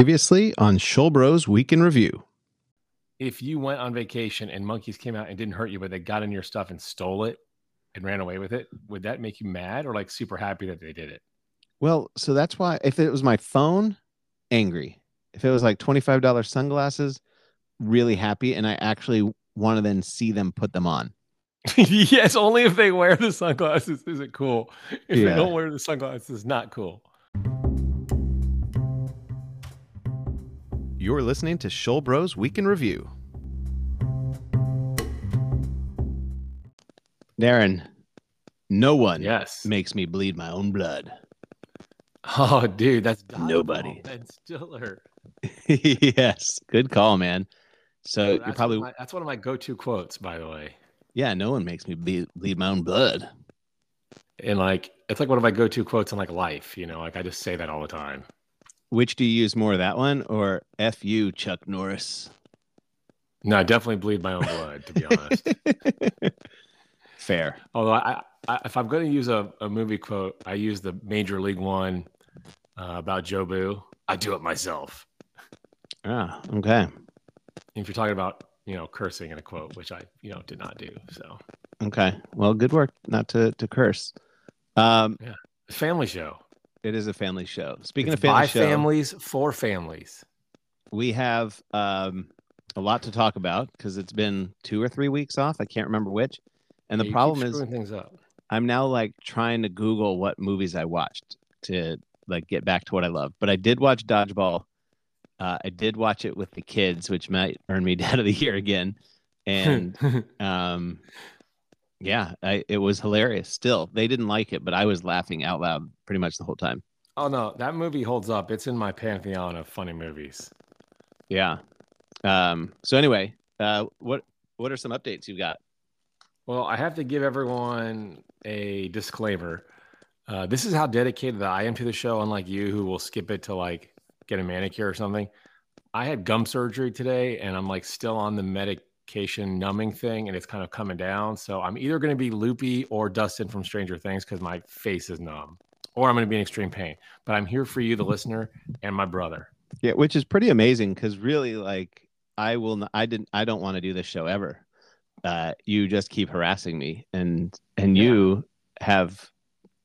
Previously on Shoal Bros Week in Review. If you went on vacation and monkeys came out and didn't hurt you, but they got in your stuff and stole it and ran away with it, would that make you mad or like super happy that they did it? Well, so that's why if it was my phone, angry. If it was like $25 sunglasses, really happy. And I actually want to then see them put them on. yes, only if they wear the sunglasses is it cool. If Yeah. they don't wear the sunglasses, it's not cool. You're listening to Shoal Bros Week in Review. Darren, no one Yes. makes me bleed my own blood. Oh, dude, that's Nobody. Dodgeball, Ben Stiller. yes, good call, man. So That's you're one probably my- that's one of my go-to quotes, by the way. yeah. No one makes me bleed, bleed my own blood. And like, it's like one of my go-to quotes in like life. You know, like I just say that all the time. Which do you use more, that one or "F you, Chuck Norris"? No, I definitely bleed my own blood, to be honest. Fair. Although I, I if I'm going to use a, a movie quote, I use the Major League one uh, about Jobu. I do it myself. Ah, okay. If you're talking about you know cursing in a quote, which I you know did not do. So Okay. Well, good work not to to curse. Um, yeah, family show. It is a family show. Speaking It's of family by show, families for families. we have um a lot to talk about because it's been two or three weeks off. I can't remember which. And Yeah, the problem is, things up. I'm now like trying to Google what movies I watched to like get back to what I love. But I did watch Dodgeball. Uh, I did watch it with the kids, which might earn me Dad of the Year again. And um, yeah, I, it was hilarious. Still, they didn't like it, but I was laughing out loud pretty much the whole time. oh no, that movie holds up. It's in my pantheon of funny movies. Yeah. Um, so anyway, uh, what what are some updates you've got? Well, I have to give everyone a disclaimer. Uh, this is how dedicated I am to the show, unlike you, who will skip it to like get a manicure or something. I had gum surgery today, and I'm like still on the medication numbing thing, and it's kind of coming down. So I'm either going to be loopy or Dustin from Stranger Things because my face is numb, or I'm going to be in extreme pain. But I'm here for you, the listener, and my brother. Yeah, which is pretty amazing because really, like, I will. Not, I didn't. I don't want to do this show ever. Uh, you just keep harassing me, and and Yeah. you have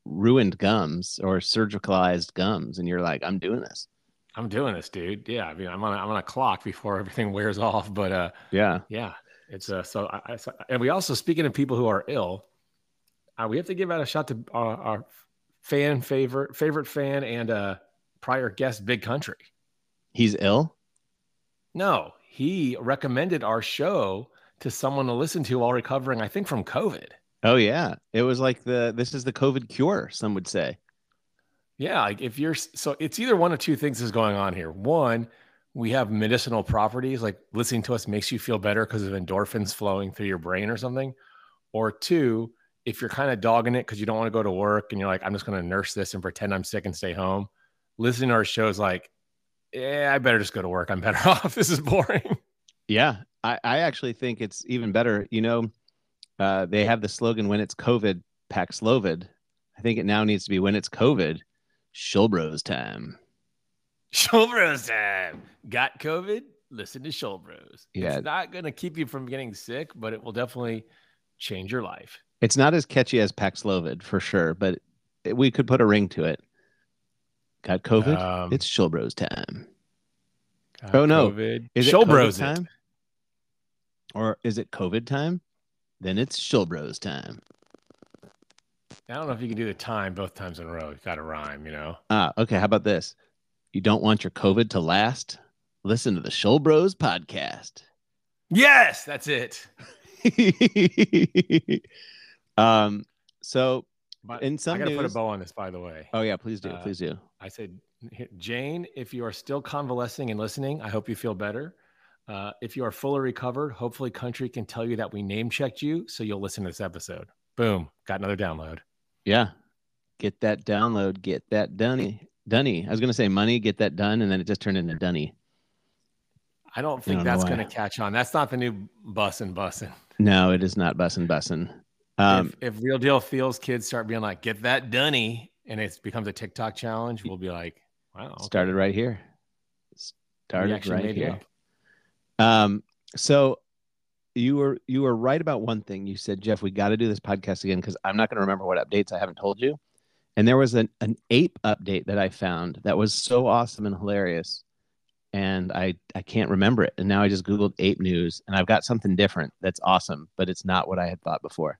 ruined gums or surgicalized gums, and you're like, I'm doing this. I'm doing this, dude. Yeah, I mean, I'm on a, I'm on a clock before everything wears off, but uh. Yeah. Yeah, it's uh, so. I, I, so- and we also speaking of people who are ill, uh, we have to give out a shout to our, our fan favorite favorite fan and uh, prior guest, Big Country. He's ill. No, he recommended our show to someone to listen to while recovering. I think from COVID. Oh yeah, it was like the this is the COVID cure. Some would say. Yeah, like if you're so, it's either one of two things is going on here. One, we have medicinal properties, like listening to us makes you feel better because of endorphins flowing through your brain or something. Or two, if you're kind of dogging it because you don't want to go to work and you're like, I'm just going to nurse this and pretend I'm sick and stay home. Listening to our show is like, yeah, I better just go to work. I'm better off. This is boring. Yeah, I, I actually think it's even better. You know, uh, they have the slogan when it's COVID, Paxlovid. I think it now needs to be when it's COVID, Shulbros time. Shulbros time. Got COVID? Listen to Shulbros. Yeah. It's not going to keep you from getting sick, but it will definitely change your life. It's not as catchy as Paxlovid for sure, but we could put a ring to it. Got COVID? Um, it's Shulbros time. oh, no. COVID. Is it Shulbros COVID time? Or is it COVID time? Then it's Shulbros time. I don't know if you can do the time both times in a row. You got to rhyme, you know. Ah, okay. How about this? You don't want your COVID to last? Listen to the Shulbros podcast. Yes, that's it. um, so But In some I got to put a bow on this, by the way. oh yeah, please do, Uh, please do. I said, Jane, if you are still convalescing and listening, I hope you feel better. Uh, if you are fully recovered, hopefully Country can tell you that we name checked you, so you'll listen to this episode. Boom, got another download. Yeah. Get that download, get that dunny. Dunny. I was gonna say money, get that done, and then it just turned into dunny. I don't think don't that's going to catch on. That's not the new bussin' bussin'. No, it is not bussin' bussin'. Um, if, if real deal feels kids start being like, get that dunny, and it becomes a TikTok challenge, we'll be like, wow. okay. started right here. Started right here. Um, so you were you were right about one thing. You said, Jeff, we got to do this podcast again because I'm not going to remember what updates I haven't told you. And there was an, an ape update that I found that was so awesome and hilarious. And I, I can't remember it. And now I just Googled ape news and I've got something different that's awesome, but it's not what I had thought before.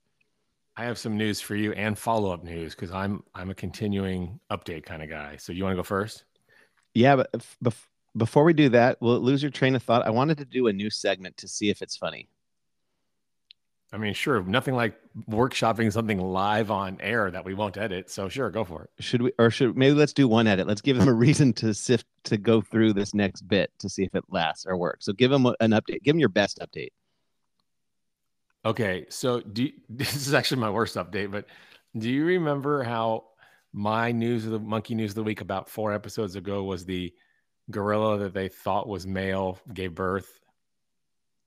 I have some news for you and follow up news because I'm I'm a continuing update kind of guy. So you want to go first? Yeah, but bef- before we do that, will it lose your train of thought? I wanted to do a new segment to see if it's funny. I mean, sure, nothing like workshopping something live on air that we won't edit. So sure, go for it. Should we, or should maybe let's do one edit? Let's give them a reason to sift to go through this next bit to see if it lasts or works. So give them an update. Give them your best update. Okay, so do you, this is actually my worst update, but do you remember how my news of the monkey news of the week about four episodes ago was the gorilla that they thought was male gave birth?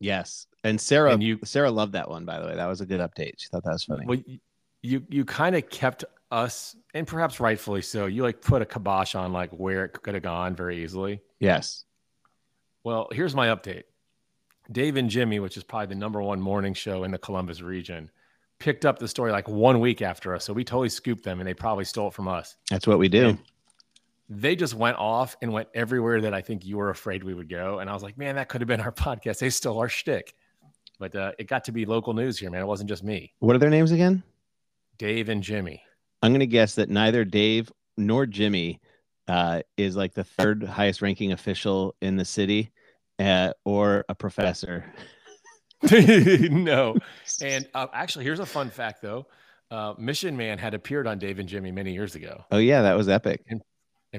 Yes, and Sarah, And you- Sarah loved that one. By the way, that was a good update. She thought that was funny. Well, you you kind of kept us, and perhaps rightfully so. You like put a kibosh on like where it could have gone very easily. Yes. Well, here's my update. Dave and Jimmy, which is probably the number one morning show in the Columbus region, picked up the story like one week after us. So we totally scooped them, and they probably stole it from us. That's what we do. And they just went off and went everywhere that I think you were afraid we would go. And I was like, man, that could have been our podcast. They stole our shtick. But uh, it got to be local news here, man. It wasn't just me. What are their names again? Dave and Jimmy. I'm going to guess that neither Dave nor Jimmy uh, is like the third highest ranking official in the city uh, or a professor. no. And uh, actually, here's a fun fact, though. Uh, Mission Man had appeared on Dave and Jimmy many years ago oh, yeah, that was epic. and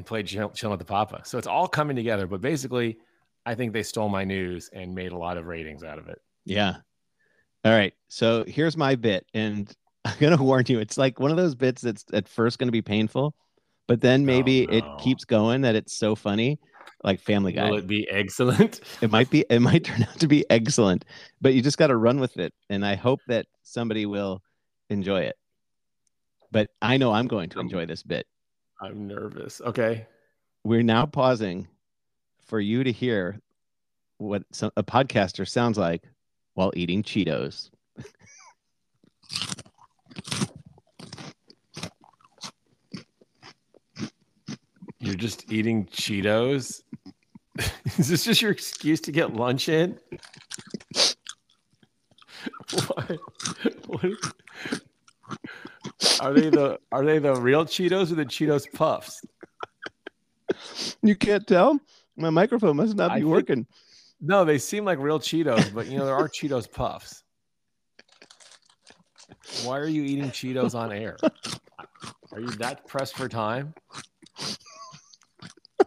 played Chill, Chill with the Papa. So it's all coming together. But basically, I think they stole my news and made a lot of ratings out of it. Yeah. All right. So here's my bit. And I'm going to warn you, it's like one of those bits that's at first going to be painful, but then maybe oh, no. it keeps going that it's so funny, like Family Guy. Will it be excellent? it might be it might turn out to be excellent but you just got to run with it and i hope that somebody will enjoy it but i know i'm going to um, enjoy this bit I'm nervous. Okay. we're now pausing for you to hear what some, a podcaster sounds like while eating cheetos You're just eating Cheetos. Is this just your excuse to get lunch in? What? what? Are they the are they the real Cheetos or the Cheetos Puffs? you can't tell my microphone must not I be think- working No, they seem like real Cheetos, but you know there are Cheetos Puffs. Why are you eating Cheetos on air? Are you that pressed for time?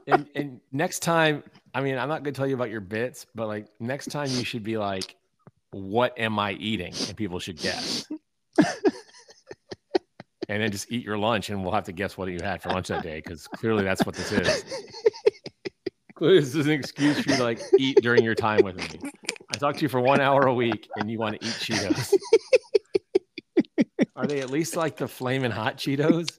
And and next time, I mean, I'm not gonna tell you about your bits, but like next time you should be like, "What am I eating?" and people should guess. and then just eat your lunch, and we'll have to guess what you had for lunch that day because clearly that's what this is. Clearly, this is an excuse for you to like eat during your time with me. I talk to you for one hour a week, and you want to eat Cheetos. Are they at least like the flaming hot Cheetos?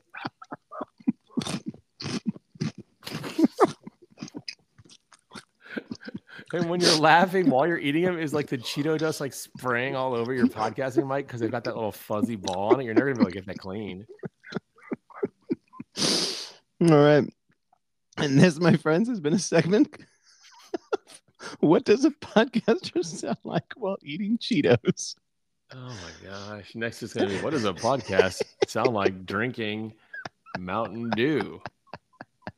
And when you're laughing while you're eating them, is like the Cheeto dust like spraying all over your podcasting mic because they've got that little fuzzy ball on it. You're never gonna be able to get that clean. all right and this my friends has been a segment what does a podcaster sound like while eating cheetos Oh my gosh! Next is gonna be what does a podcast sound like drinking Mountain Dew?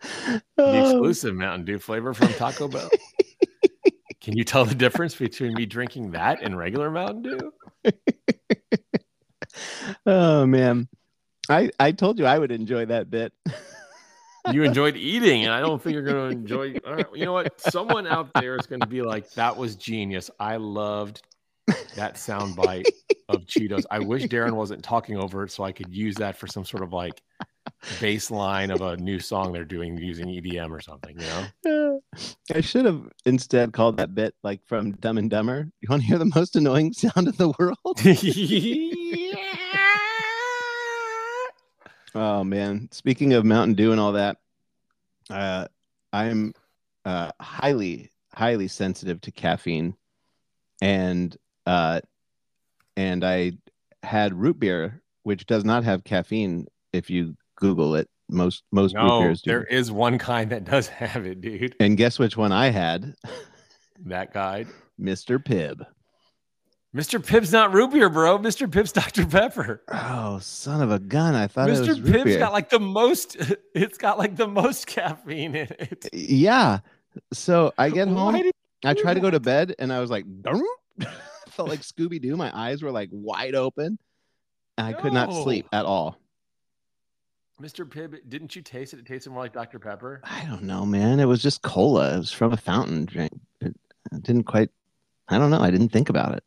The Oh, exclusive Mountain Dew flavor from Taco Bell. Can you tell the difference between me drinking that and regular Mountain Dew? oh man i i told you i would enjoy that bit You enjoyed eating, and I don't think you're going to enjoy. All right, you know what? Someone out there is going to be like, "That was genius. I loved that soundbite of Cheetos. I wish Darren wasn't talking over it, so I could use that for some sort of like bass line of a new song they're doing using EDM or something." You know? Uh, i should have instead called that bit like from dumb and dumber. You want to hear the most annoying sound in the world? Oh man. Speaking of mountain dew and all that uh i'm uh, highly highly sensitive to caffeine, and uh, and I had root beer, which does not have caffeine. If you Google it, most most No, beers do. there is one kind that does have it, dude. And guess which one I had? That guide. Mr. Pibb. Mr. Pibb's not root beer, bro. Mr. Pibb's Dr. Pepper. Oh, son of a gun! I thought it Mr. was root Pibb's got like the most. It's got like the most caffeine in it. yeah. So I get home. I tried to go to bed, and I was like, felt like Scooby Doo. My eyes were like wide open. and I could not sleep at all. Mr. Pibb, didn't you taste it? It tasted more like Dr. Pepper. I don't know, man. It was just cola. It was from a fountain drink. It, it didn't quite. I don't know. I didn't think about it.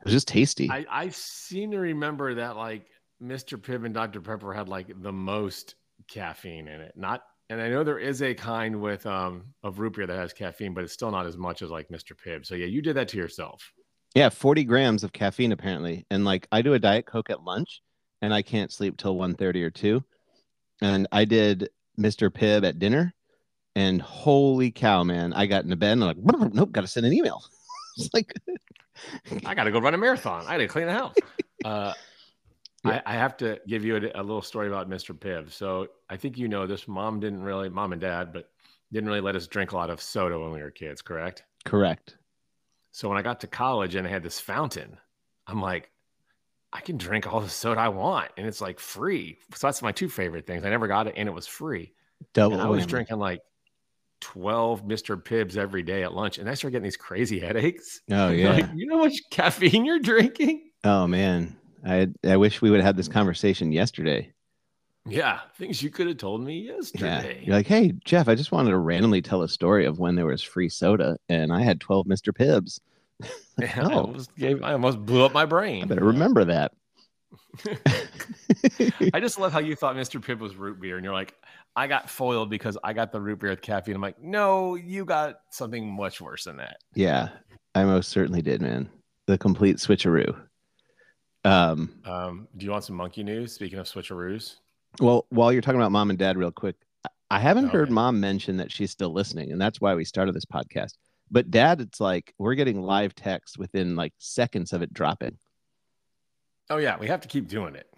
It was just tasty. I, I seem to remember that like Mr. Pibb and Dr. Pepper had like the most caffeine in it. Not and I know there is a kind with um of root beer that has caffeine, but it's still not as much as like Mr. Pibb. So yeah, you did that to yourself. yeah, forty grams of caffeine apparently, and like I do a diet coke at lunch, and I can't sleep till 1.30 or two, and I did Mr. Pibb at dinner, and holy cow, man! I got into bed and I'm like, nope, got to send an email. it's like, I got to go run a marathon. I got to clean the house. Uh, Yeah. I, I have to give you a, a little story about Mr. Pibb. So I think you know this. Mom didn't really, mom and dad, but didn't really let us drink a lot of soda when we were kids. Correct. correct. So when I got to college and I had this fountain, I'm like, I can drink all the soda I want, and it's like free. So that's my two favorite things. I never got it, and it was free. Double. And I was drinking like 12 Mr. Pibbs every day at lunch, and I started getting these crazy headaches. Oh yeah. Like, you know how much caffeine you're drinking? Oh man, I I wish we would have had this conversation yesterday. Yeah, things you could have told me yesterday. Yeah, you're like, hey Jeff, I just wanted to randomly tell a story of when there was free soda, and I had twelve Mr. Pibbs. I, oh. almost gave, I almost blew up my brain. I better remember that. I just love how you thought Mr. Pibb was root beer, and you're like, I got foiled because I got the root beer with caffeine. I'm like, no, you got something much worse than that. yeah, I most certainly did, man. The complete switcheroo. Um, Um, do you want some monkey news? Speaking of switcheroos, well, while you're talking about mom and dad, real quick, I- I haven't heard mom mention that she's still listening, and that's why we started this podcast. But dad, it's like we're getting live text within like seconds of it dropping. oh yeah, we have to keep doing it.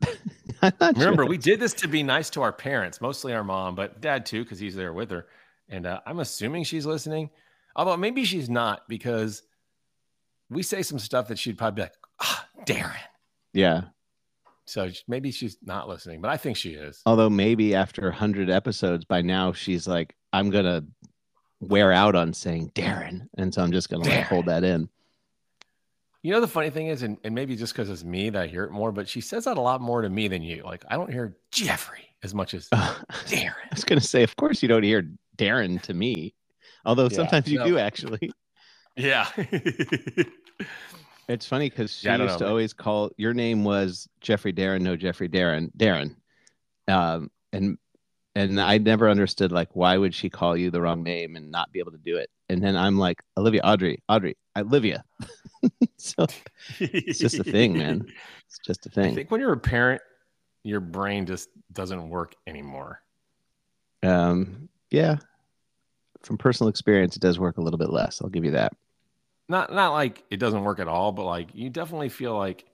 I'm sure Remember, we did this to be nice to our parents, mostly our mom, but dad too, because he's there with her. And uh, I'm assuming she's listening, although maybe she's not because we say some stuff that she'd probably be like, ah, Darren. yeah. So maybe she's not listening, but I think she is. Although maybe after 100 episodes by now, she's like, I'm going to wear out on saying Darren. And so I'm just going to like, hold that in. You know, the funny thing is, and, and maybe just because it's me that I hear it more, but she says that a lot more to me than you. Like, I don't hear Jeffrey as much as I Darren. I was going to say, of course, you don't hear Darren to me. Although Yeah, sometimes you no. do actually. Yeah. It's funny because she Yeah, used know, to man. always call your name was Jeffrey Darren, no Jeffrey Darren, Darren. Um, and and I never understood like why would she call you the wrong name and not be able to do it. And then I'm like Olivia, Audrey, Audrey, Olivia. so it's just a thing, man. it's just a thing. I think when you're a parent, your brain just doesn't work anymore. Um, yeah. From personal experience, it does work a little bit less. I'll give you that. Not not like it doesn't work at all, but like you definitely feel like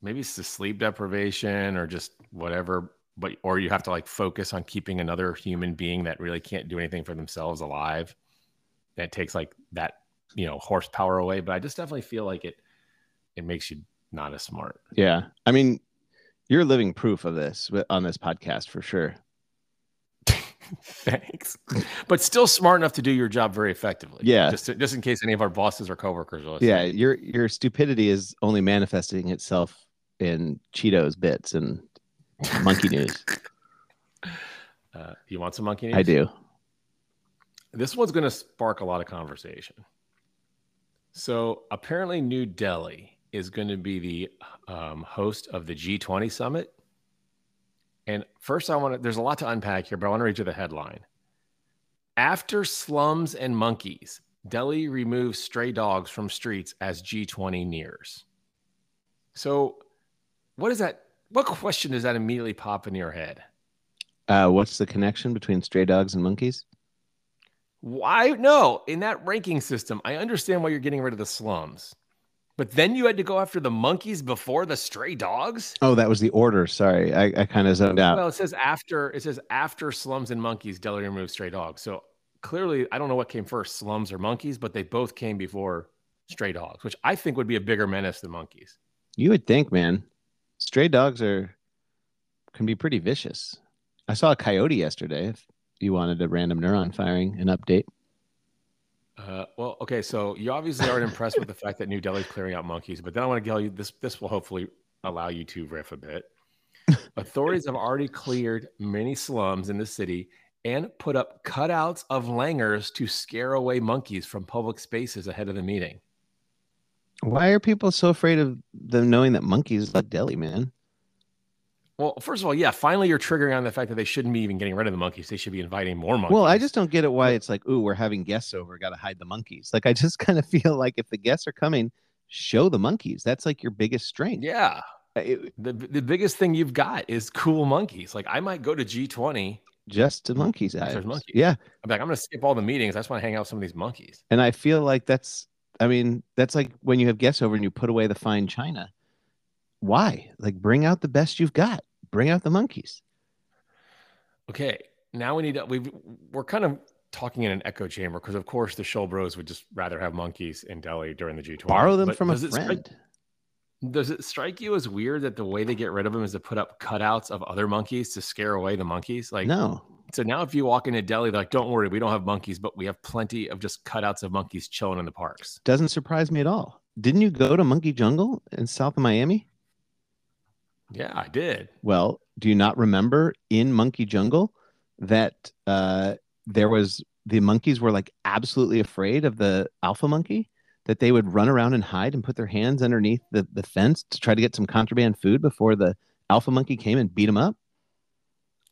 maybe it's the sleep deprivation or just whatever, but or you have to like focus on keeping another human being that really can't do anything for themselves alive. That takes like that, you know, horsepower away. But I just definitely feel like it it makes you not as smart. Yeah. I mean, you're living proof of this on this podcast for sure. Thanks. But still smart enough to do your job very effectively. Yeah. Just just in case any of our bosses or coworkers are listening. Yeah. Your your stupidity is only manifesting itself in Cheetos bits and monkey news. Uh, you want some monkey news? I do. This one's going to spark a lot of conversation. So apparently, New Delhi is going to be the um, host of the G20 summit. And first, I want to, there's a lot to unpack here, but I want to read you the headline. After slums and monkeys, Delhi removes stray dogs from streets as G20 nears. So, what is that? What question does that immediately pop into your head? Uh, what's the connection between stray dogs and monkeys? Why? No, in that ranking system, I understand why you're getting rid of the slums. But then you had to go after the monkeys before the stray dogs. Oh, that was the order. Sorry, I, I kind of zoned out. Well, it says after it says after slums and monkeys, Delhi removed stray dogs. So clearly, I don't know what came first, slums or monkeys, but they both came before stray dogs, which I think would be a bigger menace than monkeys. You would think, man. Stray dogs are can be pretty vicious. I saw a coyote yesterday. If you wanted a random neuron firing an update. Uh, well, okay, so you obviously aren't impressed with the fact that New Delhi's clearing out monkeys, but then I want to tell you this. This will hopefully allow you to riff a bit. Authorities have already cleared many slums in the city and put up cutouts of langurs to scare away monkeys from public spaces ahead of the meeting. Why are people so afraid of them knowing that monkeys like Delhi, man? Well, first of all, yeah, finally you're triggering on the fact that they shouldn't be even getting rid of the monkeys. They should be inviting more monkeys. Well, I just don't get it why it's like, ooh, we're having guests over, got to hide the monkeys. Like, I just kind of feel like if the guests are coming, show the monkeys. That's like your biggest strength. Yeah. Uh, it, the, the biggest thing you've got is cool monkeys. Like, I might go to G20 just to monkeys. There's monkeys. Yeah. I'm like, I'm going to skip all the meetings. I just want to hang out with some of these monkeys. And I feel like that's, I mean, that's like when you have guests over and you put away the fine china. Why? Like, bring out the best you've got bring out the monkeys. Okay, now we need to. We we're kind of talking in an echo chamber because, of course, the Show Bros would just rather have monkeys in Delhi during the G20. Borrow them but from a friend. Strike, does it strike you as weird that the way they get rid of them is to put up cutouts of other monkeys to scare away the monkeys? Like, no. So now, if you walk into Delhi, they're like, "Don't worry, we don't have monkeys, but we have plenty of just cutouts of monkeys chilling in the parks." Doesn't surprise me at all. Didn't you go to Monkey Jungle in south of Miami? Yeah, I did. Well, do you not remember in Monkey Jungle that uh, there was the monkeys were like absolutely afraid of the alpha monkey? That they would run around and hide and put their hands underneath the, the fence to try to get some contraband food before the alpha monkey came and beat them up?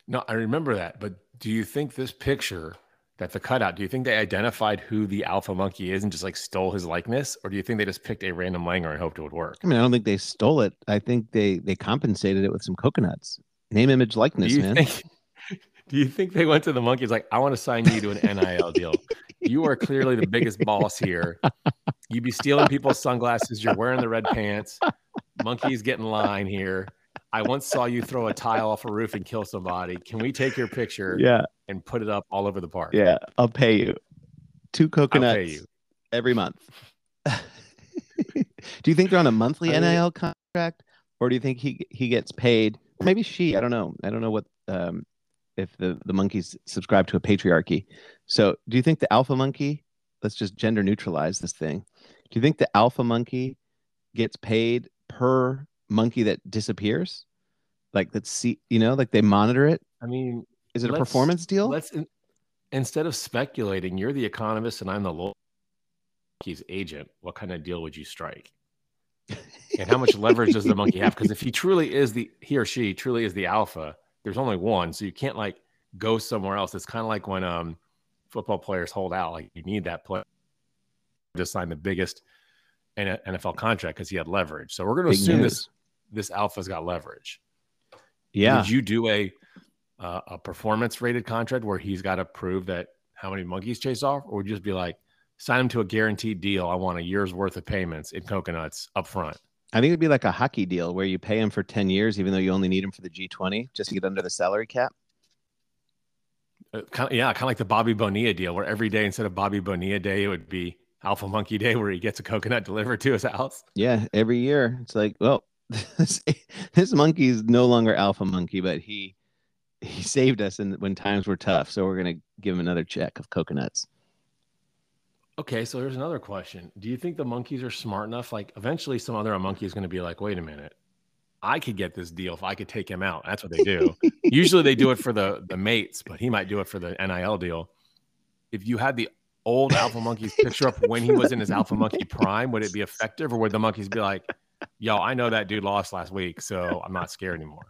No, I remember that. But do you think this picture that the cutout, do you think they identified who the alpha monkey is and just like stole his likeness? Or do you think they just picked a random Langur and hoped it would work? I mean, I don't think they stole it. I think they they compensated it with some coconuts. Name, image, likeness, man. Think, do you think they went to the monkeys like, I want to sign you to an NIL deal? You are clearly the biggest boss here. You'd be stealing people's sunglasses. You're wearing the red pants. Monkeys get in line here. I once saw you throw a tile off a roof and kill somebody. Can we take your picture? Yeah. And put it up all over the park. Yeah, I'll pay you two coconuts pay you. every month. do you think they're on a monthly I mean, NIL contract, or do you think he he gets paid? Maybe she. I don't know. I don't know what um, if the the monkeys subscribe to a patriarchy. So, do you think the alpha monkey? Let's just gender neutralize this thing. Do you think the alpha monkey gets paid per monkey that disappears? Like let's see, you know, like they monitor it. I mean, is it a performance deal? Let's in, instead of speculating, you're the economist and I'm the monkey's agent. What kind of deal would you strike? and how much leverage does the monkey have? Because if he truly is the he or she truly is the alpha, there's only one, so you can't like go somewhere else. It's kind of like when um football players hold out, like you need that player to sign the biggest NFL contract because he had leverage. So we're going to assume news. this this alpha's got leverage. Yeah. Did you do a uh, a performance rated contract where he's got to prove that how many monkeys chase off, or would you just be like, sign him to a guaranteed deal? I want a year's worth of payments in coconuts up front. I think it'd be like a hockey deal where you pay him for 10 years, even though you only need him for the G20 just to get under the salary cap. Uh, kind of, yeah, kind of like the Bobby Bonilla deal, where every day instead of Bobby Bonilla Day, it would be Alpha Monkey Day, where he gets a coconut delivered to his house. Yeah, every year it's like, well, this, this monkey is no longer alpha monkey, but he he saved us in, when times were tough. So we're gonna give him another check of coconuts. Okay, so here's another question: Do you think the monkeys are smart enough? Like, eventually, some other monkey is going to be like, "Wait a minute, I could get this deal if I could take him out." That's what they do. Usually, they do it for the the mates, but he might do it for the NIL deal. If you had the old alpha monkey's picture up when he was in his alpha monkey prime, would it be effective, or would the monkeys be like, yo, I know that dude lost last week, so I'm not scared anymore.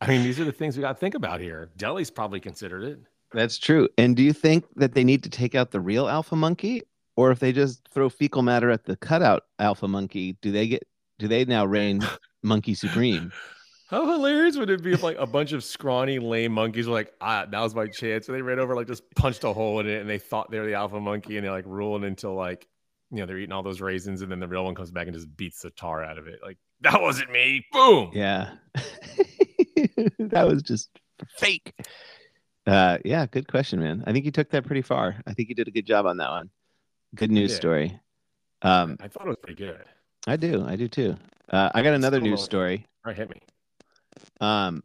I mean, these are the things we got to think about here. Delhi's probably considered it. That's true. And do you think that they need to take out the real alpha monkey, or if they just throw fecal matter at the cutout alpha monkey, do they get? Do they now reign monkey supreme? How hilarious would it be if like a bunch of scrawny, lame monkeys were like, ah, that was my chance. And they ran over, like just punched a hole in it and they thought they were the alpha monkey and they're like ruling until like, you know, they're eating all those raisins and then the real one comes back and just beats the tar out of it. Like, that wasn't me. Boom. Yeah. that was just fake. Uh, yeah, good question, man. I think you took that pretty far. I think you did a good job on that one. Good news did. story. Um, I thought it was pretty good. I do. I do too. Uh, I got another news story. All right, hit me. Um,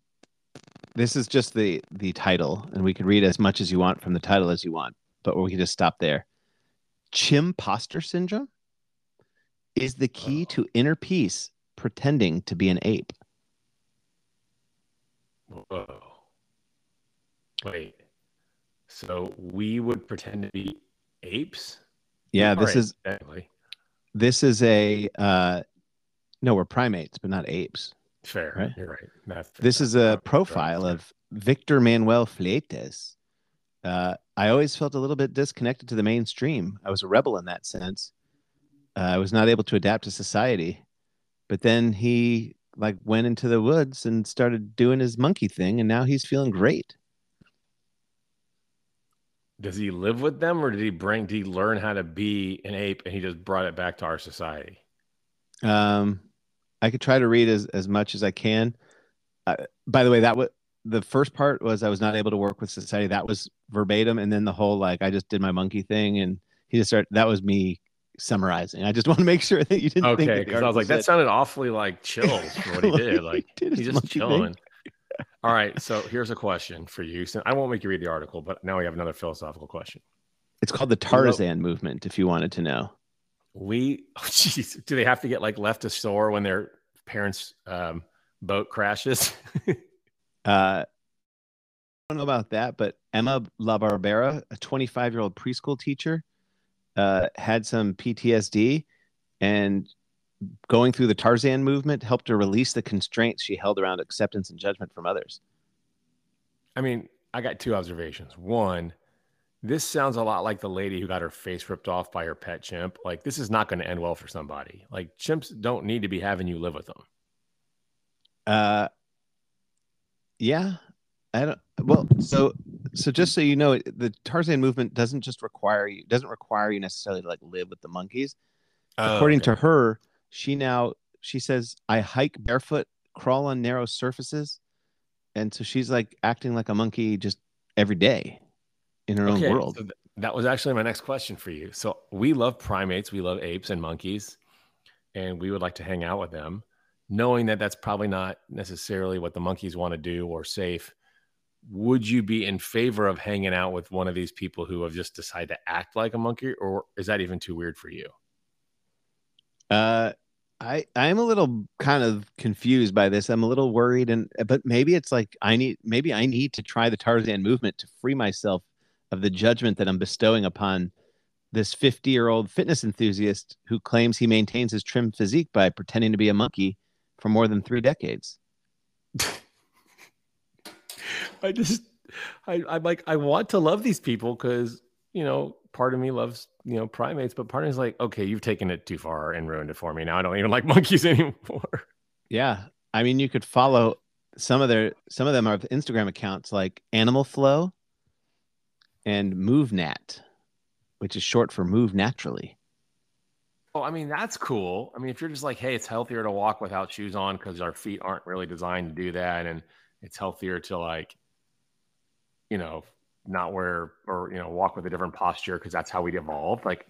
this is just the the title, and we could read as much as you want from the title as you want, but we can just stop there. Chimposter syndrome is the key to inner peace, pretending to be an ape. Whoa. Wait. So we would pretend to be apes? Yeah, this right, is technically. this is a uh, no, we're primates, but not apes. Fair. Right. You're right. That's This is a profile of Victor Manuel Fleites. Uh, I always felt a little bit disconnected to the mainstream. I was a rebel in that sense. Uh, I was not able to adapt to society, but then he like went into the woods and started doing his monkey thing, and now he's feeling great. Does he live with them or did he bring did he learn how to be an ape and he just brought it back to our society? Um, I could try to read as, as much as I can. Uh, by the way, that was the first part was I was not able to work with society. That was verbatim, and then the whole like I just did my monkey thing, and he just started. That was me summarizing. I just want to make sure that you didn't think Okay, because I was like, that sounded awfully like chill for what he did. Like did he's just chilling. All right, so here's a question for you. So I won't make you read the article, but now we have another philosophical question. It's called the Tarzan movement. If you wanted to know, We, oh, jeez, do they have to get like left to ashore when their parents' um, boat crashes? uh, I don't know about that, but Emma La Barbera, a 25 year old preschool teacher, uh, had some PTSD, and going through the Tarzan movement helped her release the constraints she held around acceptance and judgment from others. I mean, I got two observations. One, this sounds a lot like the lady who got her face ripped off by her pet chimp. Like, this is not going to end well for somebody. Like, chimps don't need to be having you live with them. Uh, yeah, I don't. Well, so so just so you know, the Tarzan movement doesn't just require you doesn't require you necessarily to like live with the monkeys. According to her, she now she says I hike barefoot, crawl on narrow surfaces, and so she's like acting like a monkey just every day in her own world. so th- that was actually my next question for you. So we love primates, we love apes and monkeys, and we would like to hang out with them, knowing that that's probably not necessarily what the monkeys want to do or safe. Would you be in favor of hanging out with one of these people who have just decided to act like a monkey, or is that even too weird for you? Uh, I I'm a little kind of confused by this. I'm a little worried, and but maybe it's like I need maybe I need to try the Tarzan movement to free myself of the judgment that I'm bestowing upon this 50 year old fitness enthusiast who claims he maintains his trim physique by pretending to be a monkey for more than three decades. I just, I, I'm like, I want to love these people because, you know, part of me loves, you know, primates, but part of me is like, okay, you've taken it too far and ruined it for me. Now I don't even like monkeys anymore. Yeah, I mean, you could follow some of their some of them are Instagram accounts like Animal Flow and MoveNat, which is short for Move Naturally. Oh, I mean, that's cool. I mean, if you're just like, hey, it's healthier to walk without shoes on because our feet aren't really designed to do that. And it's healthier to like, you know, not wear or, you know, walk with a different posture because that's how we evolved. Like,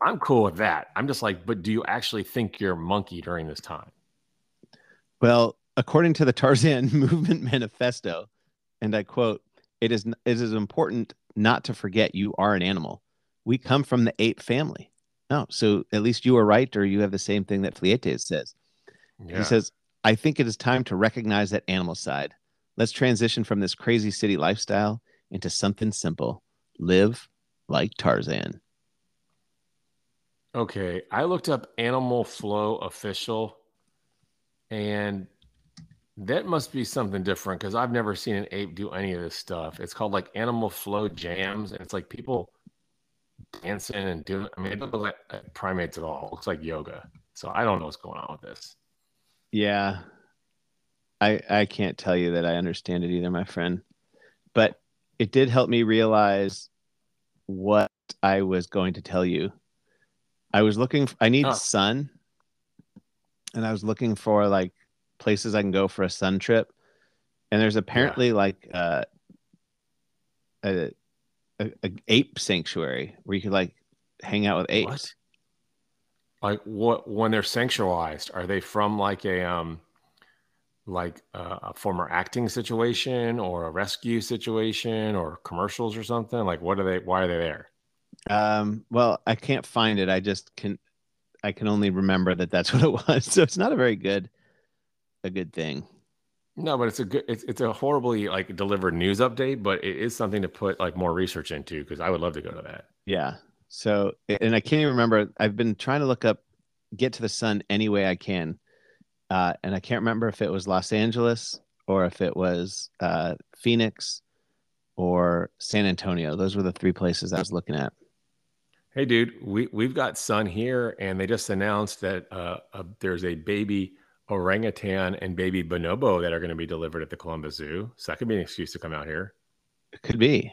I'm cool with that. I'm just like, but do you actually think you're a monkey during this time? Well, according to the Tarzan Movement Manifesto, and I quote, it is it is important not to forget you are an animal. We come from the ape family. No, so at least you are right, or you have the same thing that Fleites says. He says, I think it is time to recognize that animal side. Let's transition from this crazy city lifestyle into something simple. Live like Tarzan. Okay, I looked up Animal Flow official, and that must be something different because I've never seen an ape do any of this stuff. It's called like Animal Flow Jams, and it's like people dancing and doing. I mean, it doesn't look like uh, primates at all. It looks like yoga. So I don't know what's going on with this. Yeah. I I can't tell you that I understand it either, my friend. But it did help me realize what I was going to tell you. I was looking. For, I need Oh. sun, and I was looking for like places I can go for a sun trip. And there's apparently like uh, a, a a ape sanctuary where you could like hang out with apes. What? Like what when they're sanctuarized, are they from like a um like uh, a former acting situation or a rescue situation or commercials or something? Like what are they why are they there? Um, well, I can't find it. I just can. I can only remember that that's what it was. So it's not a very good, a good thing. No, but it's a good it's it's a horribly like delivered news update, but it is something to put like more research into because I would love to go to that. Yeah. So, and I can't even remember. I've been trying to look up, get to the sun any way I can, uh, and I can't remember if it was Los Angeles or if it was uh, Phoenix or San Antonio. Those were the three places I was looking at. Hey, dude, we we've got sun here, and they just announced that uh, uh, there's a baby orangutan and baby bonobo that are going to be delivered at the Columbus Zoo. So that could be an excuse to come out here. It could be.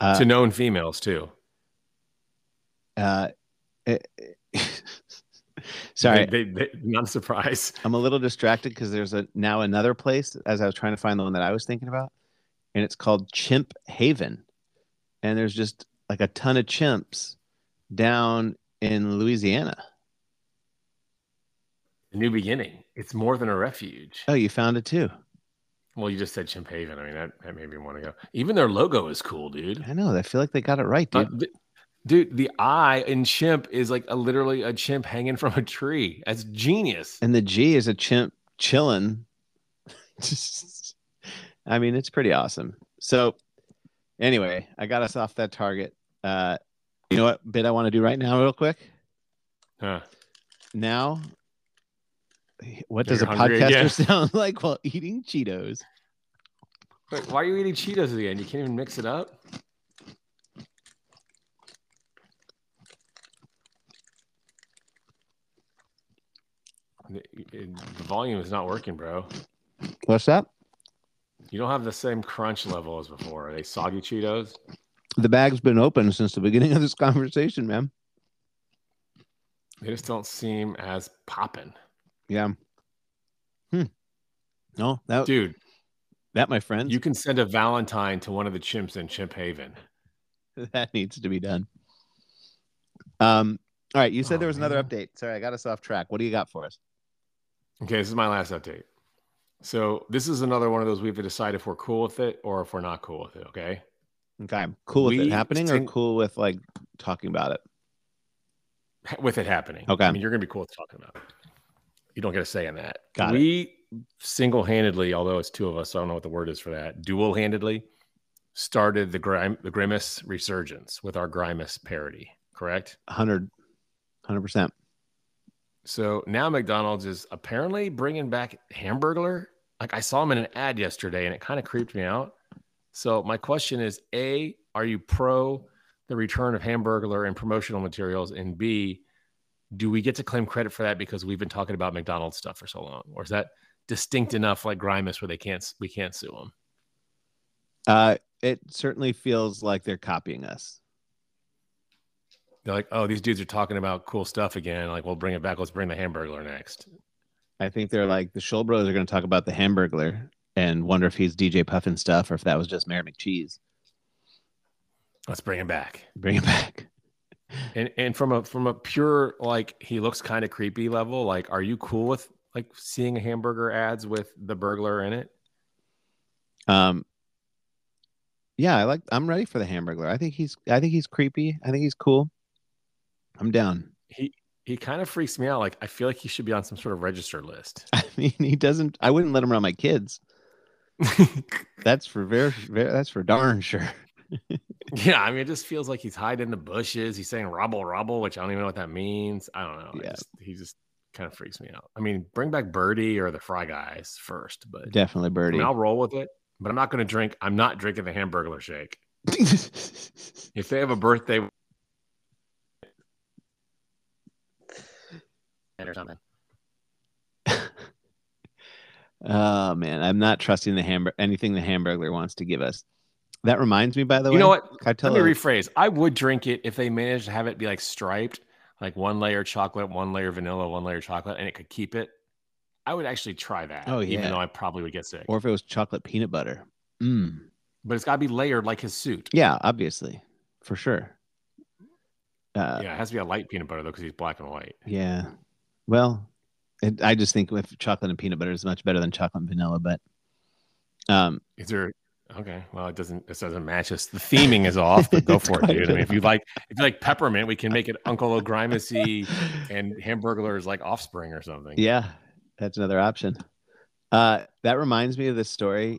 Uh, to known females too. uh, it- sorry, They, they, they, not a surprise. I'm a little distracted because there's a now another place as I was trying to find the one that I was thinking about, and it's called Chimp Haven, and there's just like a ton of chimps down in Louisiana. A new beginning. It's more than a refuge. Oh, you found it too. Well, you just said Chimp Haven. I mean, that, that made me want to go. Even their logo is cool, dude. I know. I feel like they got it right, dude. Uh, th- dude, the eye in chimp is like a literally a chimp hanging from a tree. That's genius. and the G is a chimp chilling. I mean, it's pretty awesome. So, anyway, I got us off that target. Uh, you know what bit I want to do right now, real quick? Huh. now what You're does a hungry podcaster again. sound like while eating cheetos Wait, why are you eating Cheetos again? You can't even mix it up. The, it- the volume is not working, bro. what's that You don't have the same crunch level as before. Are they soggy Cheetos? the bag's been open since the beginning of this conversation man They just don't seem as popping. Yeah hmm no that, Dude, that my friend. you can send a Valentine to one of the chimps in Chimp Haven. that needs to be done um all right you said Oh, there was another update sorry i got us off track what do you got for us Okay, this is my last update. So this is another one of those we have to decide if we're cool with it or if we're not cool with it. Okay. okay cool with We it happening or cool with like talking about it with it happening. Okay. I mean, you're going to be cool with talking about it. You don't get a say in that. Got it. we single handedly, although it's two of us, so I don't know what the word is for that, dual handedly started the, Grim- the Grimace resurgence with our Grimace parody, correct? 100 100% So now McDonald's is apparently bringing back Hamburglar. Like I saw him in an ad yesterday and it kind of creeped me out. So my question is A, are you pro the return of Hamburglar and promotional materials? And B, do we get to claim credit for that because we've been talking about McDonald's stuff for so long? Or is that distinct enough like Grimace where they can't we can't sue them? uh it certainly feels like they're copying us They're like, oh, these dudes are talking about cool stuff again. Like, we'll bring it back. Let's bring the Hamburglar next. I think they're like the Scholl Bros are going to talk about the Hamburglar and wonder if he's DJ Puffin stuff or if that was just Mayor McCheese. Let's bring him back. Bring him back. And and from a from a pure like he looks kind of creepy level, like are you cool with like seeing a hamburger ads with the burglar in it? Um, yeah, I like. I'm ready for the hamburger. I think he's. I think he's creepy. I think he's cool. I'm down. He he kind of freaks me out. Like I feel like he should be on some sort of register list. I mean, he doesn't. I wouldn't let him around my kids. That's for very. very that's for darn sure. Yeah, I mean, it just feels like he's hiding in the bushes. He's saying "rubble, rubble," which I don't even know what that means. I don't know. Yeah. just, he just kind of freaks me out. I mean, bring back Birdie or the Fry Guys first, but Definitely I Birdie. mean, I'll roll with it. But I'm not going to drink. I'm not drinking the Hamburglar shake. If they have a birthday or something. Oh man, I'm not trusting the hamburger anything the hamburger wants to give us. That reminds me, by the way. You know what? Tell Let me rephrase. I would drink it if they managed to have it be like striped, like one layer chocolate, one layer vanilla, one layer chocolate, and it could keep it. I would actually try that. Oh, yeah. Even though I probably would get sick. or if it was chocolate peanut butter. Mm. but it's got to be layered like his suit. Yeah, obviously, for sure. Uh, yeah, it has to be a light peanut butter though, because he's black and white. Yeah. Well, it, I just think with chocolate and peanut butter is much better than chocolate and vanilla. But um, Is there? Okay, well, it doesn't. This doesn't match us. The theming is off, but go for it, dude. I mean, if you like, if you like peppermint, we can make it Uncle O'Grimacey and Hamburglar is like offspring or something. yeah, that's another option. Uh, that reminds me of this story.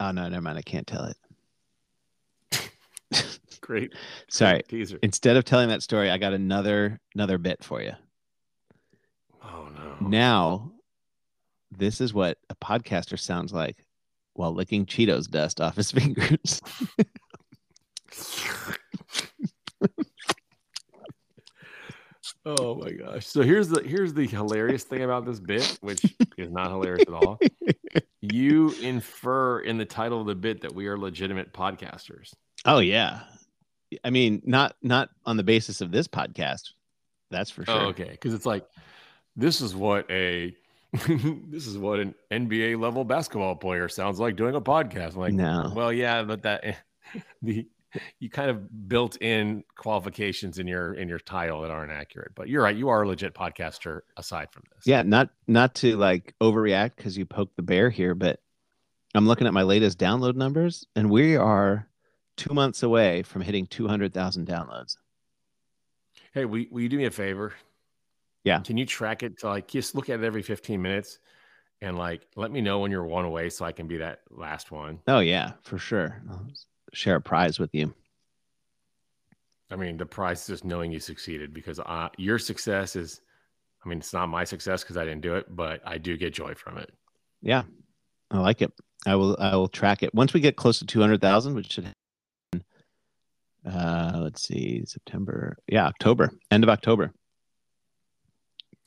Oh no, never mind. I can't tell it. Great Sorry. teaser. Instead of telling that story, I got another another bit for you. Oh no. Now, this is what a podcaster sounds like while licking Cheetos dust off his fingers. Oh my gosh. So here's the here's the hilarious thing about this bit, which is not hilarious at all. You infer in the title of the bit that we are legitimate podcasters. Oh yeah. I mean, not not on the basis of this podcast. That's for sure. Oh, okay. Because it's like this is what a this is what an NBA level basketball player sounds like doing a podcast. I'm like, No. well, yeah, but that the you kind of built in qualifications in your in your title that aren't accurate. But you're right, you are a legit podcaster aside from this. Yeah, not not to like overreact because you poked the bear here, but I'm looking at my latest download numbers, and we are two months away from hitting 200,000 downloads. Hey, will, will you do me a favor? Yeah. Can you track it to like just look at it every 15 minutes and like let me know when you're one away so I can be that last one? Oh yeah, for sure. I'll share a prize with you. I mean, the prize is just knowing you succeeded because uh, your success is, I mean, it's not my success because I didn't do it, but I do get joy from it. Yeah, I like it. I will. I will track it once we get close to two hundred thousand, which should. happen, Uh, let's see, September. Yeah, October. End of October.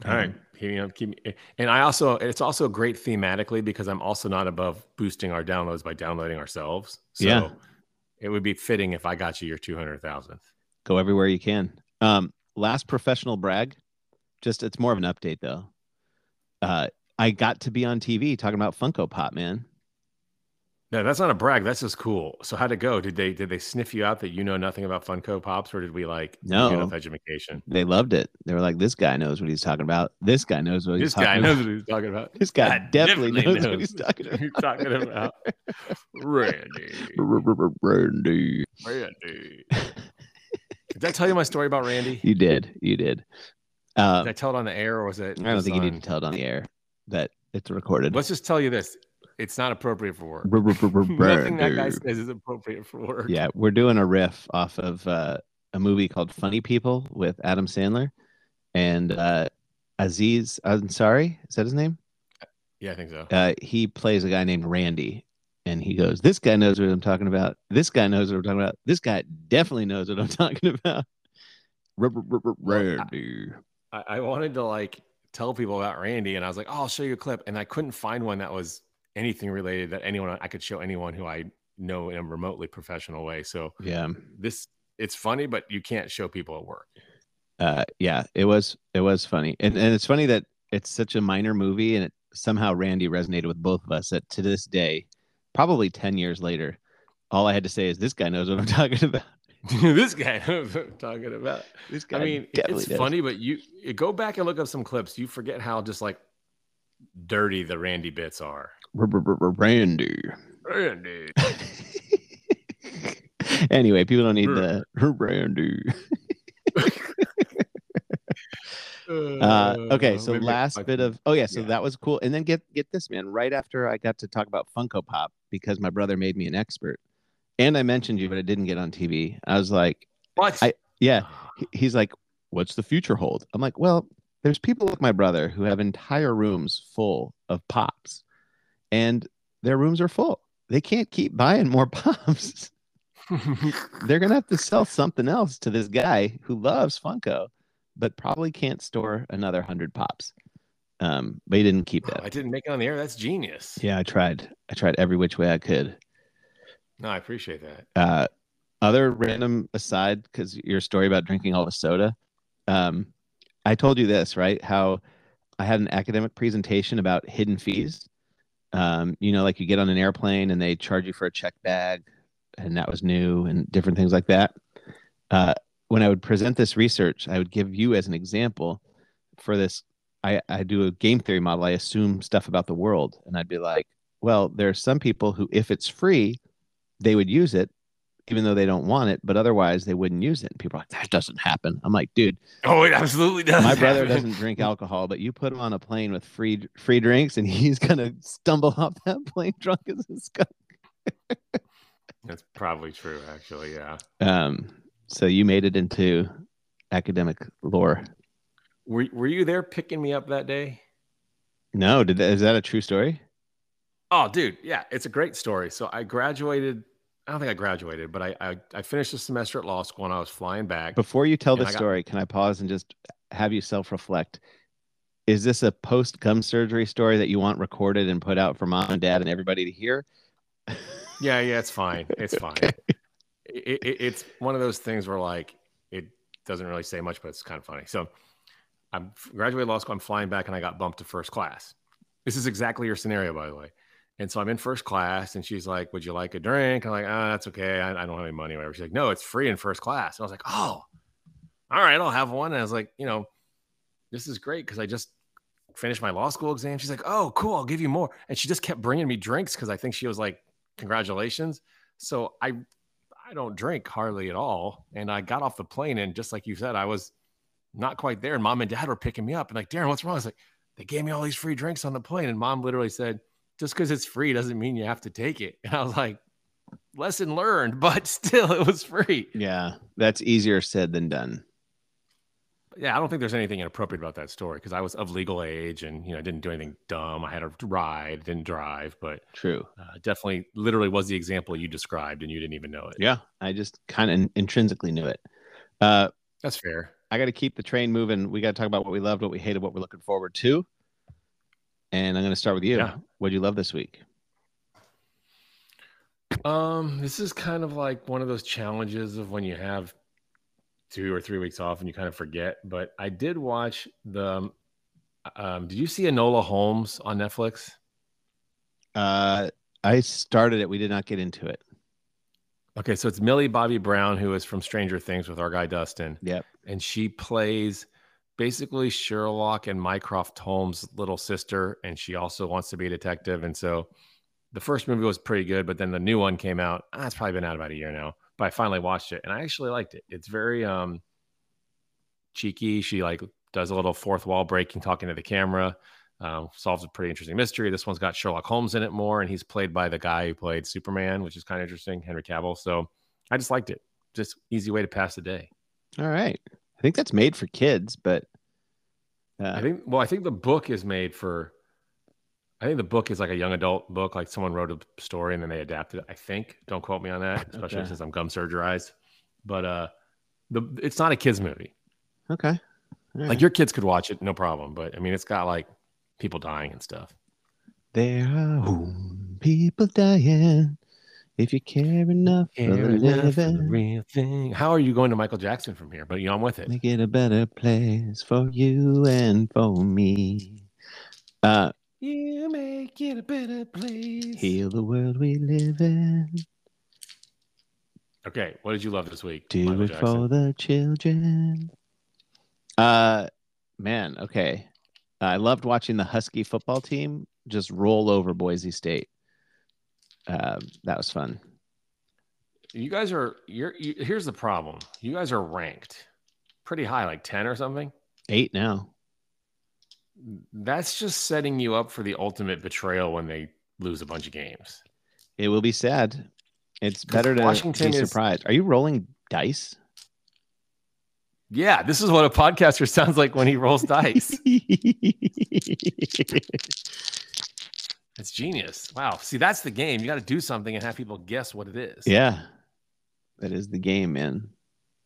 All right. Keep me keep me, and I also, it's also great thematically because I'm also not above boosting our downloads by downloading ourselves. So Yeah. it would be fitting if I got you your 200,000th. Go everywhere you can. Um, last professional brag. Just it's more of an update though. Uh, I got to be on TV talking about Funko Pop, man. Yeah, that's not a brag. That's just cool. So how'd it go? Did they did they sniff you out that you know nothing about Funko Pops, or did we like No. enough education? They loved it. They were like, "This guy knows what he's talking about. This guy knows what he's This guy talking knows about. what he's talking about. This guy definitely, definitely knows, what he's talking about." you talking about? Randy. Randy. Randy. Did I tell you my story about Randy? You did. You did. Uh, Did I tell it on the air or was it? I don't think you need on- to tell it on the air, but it's recorded. Let's just tell you this. It's not appropriate for work. Nothing that guy says is appropriate for work. Yeah, we're doing a riff off of uh, a movie called Funny People with Adam Sandler and uh, Aziz Ansari. Is that his name? Yeah, I think so. Uh, he plays a guy named Randy, and he goes, "This guy knows what I'm talking about. This guy knows what I'm talking about. This guy definitely knows what I'm talking about." Randy. I, I wanted to like tell people about Randy, and I was like, "Oh, I'll show you a clip," and I couldn't find one that was anything related that anyone I could show anyone who I know in a remotely professional way. So Yeah. this it's funny, but you can't show people at work. uh yeah it was it was funny and, and it's funny that it's such a minor movie and it somehow randy resonated with both of us that to this day probably 10 years later all i had to say is this guy knows what i'm talking about this guy knows what I'm talking about. this guy. I mean, it's does. funny, but you you go back and look up some clips. You forget how just like dirty the Randy bits are. randy Randy. anyway people don't need the randy uh okay so maybe last I- bit of oh yeah so yeah. that was cool and then get get this man right after i got to talk about funko pop because my brother made me an expert and i mentioned you but i didn't get on tv i was like what? I- yeah he's like what's the future hold i'm like well there's people like my brother who have entire rooms full of pops and their rooms are full they can't keep buying more pops they're gonna have to sell something else to this guy who loves funko but probably can't store another 100 pops Um, but he didn't keep that. I didn't make it on the air. That's genius. Yeah, I tried. I tried every which way I could. No, I appreciate that. Uh, other random aside, because your story about drinking all the soda, um, I told you this right? How I had an academic presentation about hidden fees. Um, you know, like you get on an airplane and they charge you for a check bag, and that was new, and different things like that. Uh, when I would present this research, I would give you as an example for this. I, I do a game theory model. I assume stuff about the world, and I'd be like, well, there are some people who, if it's free, they would use it even though they don't want it, but otherwise they wouldn't use it. And people are like, that doesn't happen. I'm like, dude. Oh, it absolutely does. My brother doesn't drink alcohol, but you put him on a plane with free free drinks and he's gonna stumble off that plane drunk as a skunk. That's probably true, actually, yeah. Um, so you made it into academic lore. Were were you there picking me up that day? No, did that, is that a true story? Oh, dude, yeah, it's a great story. So I graduated I don't think I graduated, but I, I, I finished the semester at law school and I was flying back. Before you tell the story, can I pause and just have you self reflect? Is this a post gum surgery story that you want recorded and put out for mom and dad and everybody to hear? yeah, yeah, it's fine. It's fine. okay. it, it, it's one of those things where like it doesn't really say much, but it's kind of funny. So I'm graduated law school. I'm flying back and I got bumped to first class. This is exactly your scenario, by the way. And so I'm in first class, and she's like, "Would you like a drink?" I'm like, "Ah, oh, that's okay. I, I, don't have any money." Whatever. She's like, "No, it's free in first class." And I was like, "Oh, all right, I'll have one." And I was like, "You know, this is great because I just finished my law school exam." She's like, "Oh, cool. I'll give you more." And she just kept bringing me drinks because I think she was like, "Congratulations." So I, I don't drink hardly at all, and I got off the plane, and just like you said, I was not quite there. And mom and dad were picking me up, and like, Darren, what's wrong? I was like, they gave me all these free drinks on the plane, and mom literally said just because it's free doesn't mean you have to take it. And I was like, lesson learned, but still, it was free. Yeah, that's easier said than done. Yeah, I don't think there's anything inappropriate about that story because I was of legal age and you know I didn't do anything dumb. I had a ride, didn't drive, but true, uh, definitely, literally was the example you described, and you didn't even know it. Yeah, I just kind of intrinsically knew it. Uh, That's fair. I got to keep the train moving. We got to talk about what we loved, what we hated, what we're looking forward to. And I'm going to start with you. Yeah. What did you love this week? Um, this is kind of like one of those challenges of when you have two or three weeks off and you kind of forget. But I did watch the. Um, did you see Enola Holmes on Netflix? Uh, I started it. We did not get into it. Okay, so it's Millie Bobby Brown who is from Stranger Things with our guy Dustin. Yep. And she plays basically Sherlock and Mycroft Holmes' little sister, and she also wants to be a detective. And so the first movie was pretty good, but then the new one came out. Ah, it's probably been out about a year now, but I finally watched it and I actually liked it. It's very um cheeky. She like does a little fourth wall breaking, talking to the camera. Um, solves a pretty interesting mystery. This one's got Sherlock Holmes in it more, and he's played by the guy who played Superman, which is kind of interesting, Henry Cavill. So I just liked it. Just easy way to pass the day. All right. I think that's made for kids, but uh, I think well, I think the book is made for. I think the book is like a young adult book, like someone wrote a story and then they adapted it. I think. Don't quote me on that, especially okay. since I'm gum surgerized. But uh, the it's not a kids movie. Okay. Like your kids could watch it, no problem. But I mean, it's got like people dying and stuff. There are people dying. If you care enough care for enough for the real thing. How are you going to Michael Jackson from here? But you know, I'm with it. Make it a better place for you and for me. Uh, you make it a better place. Heal the world we live in. Okay, what did you love this week? Do Michael it Jackson? for the children. Uh, man, okay. I loved watching the Husky football team just roll over Boise State uh, that was fun. You guys are you're you, here's the problem. You guys are ranked pretty high, like 10 or something. Eight now. That's just setting you up for the ultimate betrayal when they lose a bunch of games. It will be sad. It's better to Washington be surprised. Is, are you rolling dice? Yeah, this is what a podcaster sounds like when he rolls dice. It's genius. Wow. See, that's the game. You got to do something and have people guess what it is. Yeah. That is the game, man.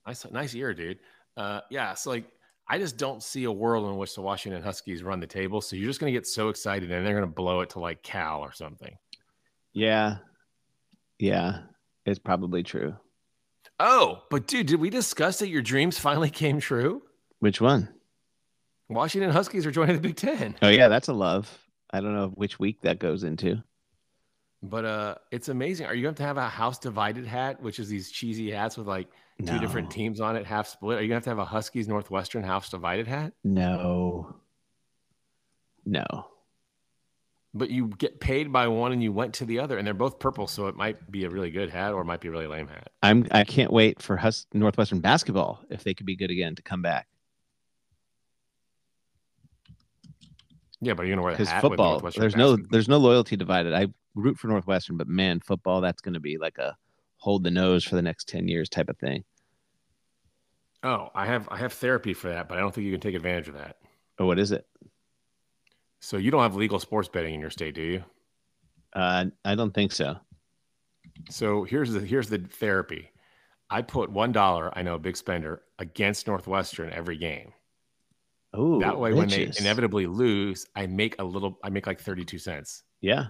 Nice, nice ear, dude. Uh, yeah. So like I just don't see a world in which the Washington Huskies run the table. So you're just going to get so excited and they're going to blow it to like Cal or something. Yeah. Yeah. It's probably true. Oh, but dude, did we discuss that your dreams finally came true? Which one? Washington Huskies are joining the Big Ten. Oh, yeah. That's a love. I don't know which week that goes into. But uh it's amazing. Are you going to have a house divided hat, which is these cheesy hats with like two No. different teams on it, half split? Are you going to have to have a Huskies Northwestern house divided hat? No. No. But you get paid by one and you went to the other, and they're both purple, so it might be a really good hat or it might be a really lame hat. I'm I can't wait for Hus- Northwestern basketball if they could be good again to come back. Yeah, but you going to wear the hat football, there's no basketball? there's no loyalty divided. I root for Northwestern, but man, football that's going to be like a hold the nose for the next ten years type of thing. Oh, I have I have therapy for that, but I don't think you can take advantage of that. Oh, what is it? So you don't have legal sports betting in your state, do you? Uh, I don't think so. So here's the here's the therapy. I put one dollar, I know, big spender, against Northwestern every game. Oh, that way, when they inevitably lose, I make a little. I make like thirty-two cents. yeah,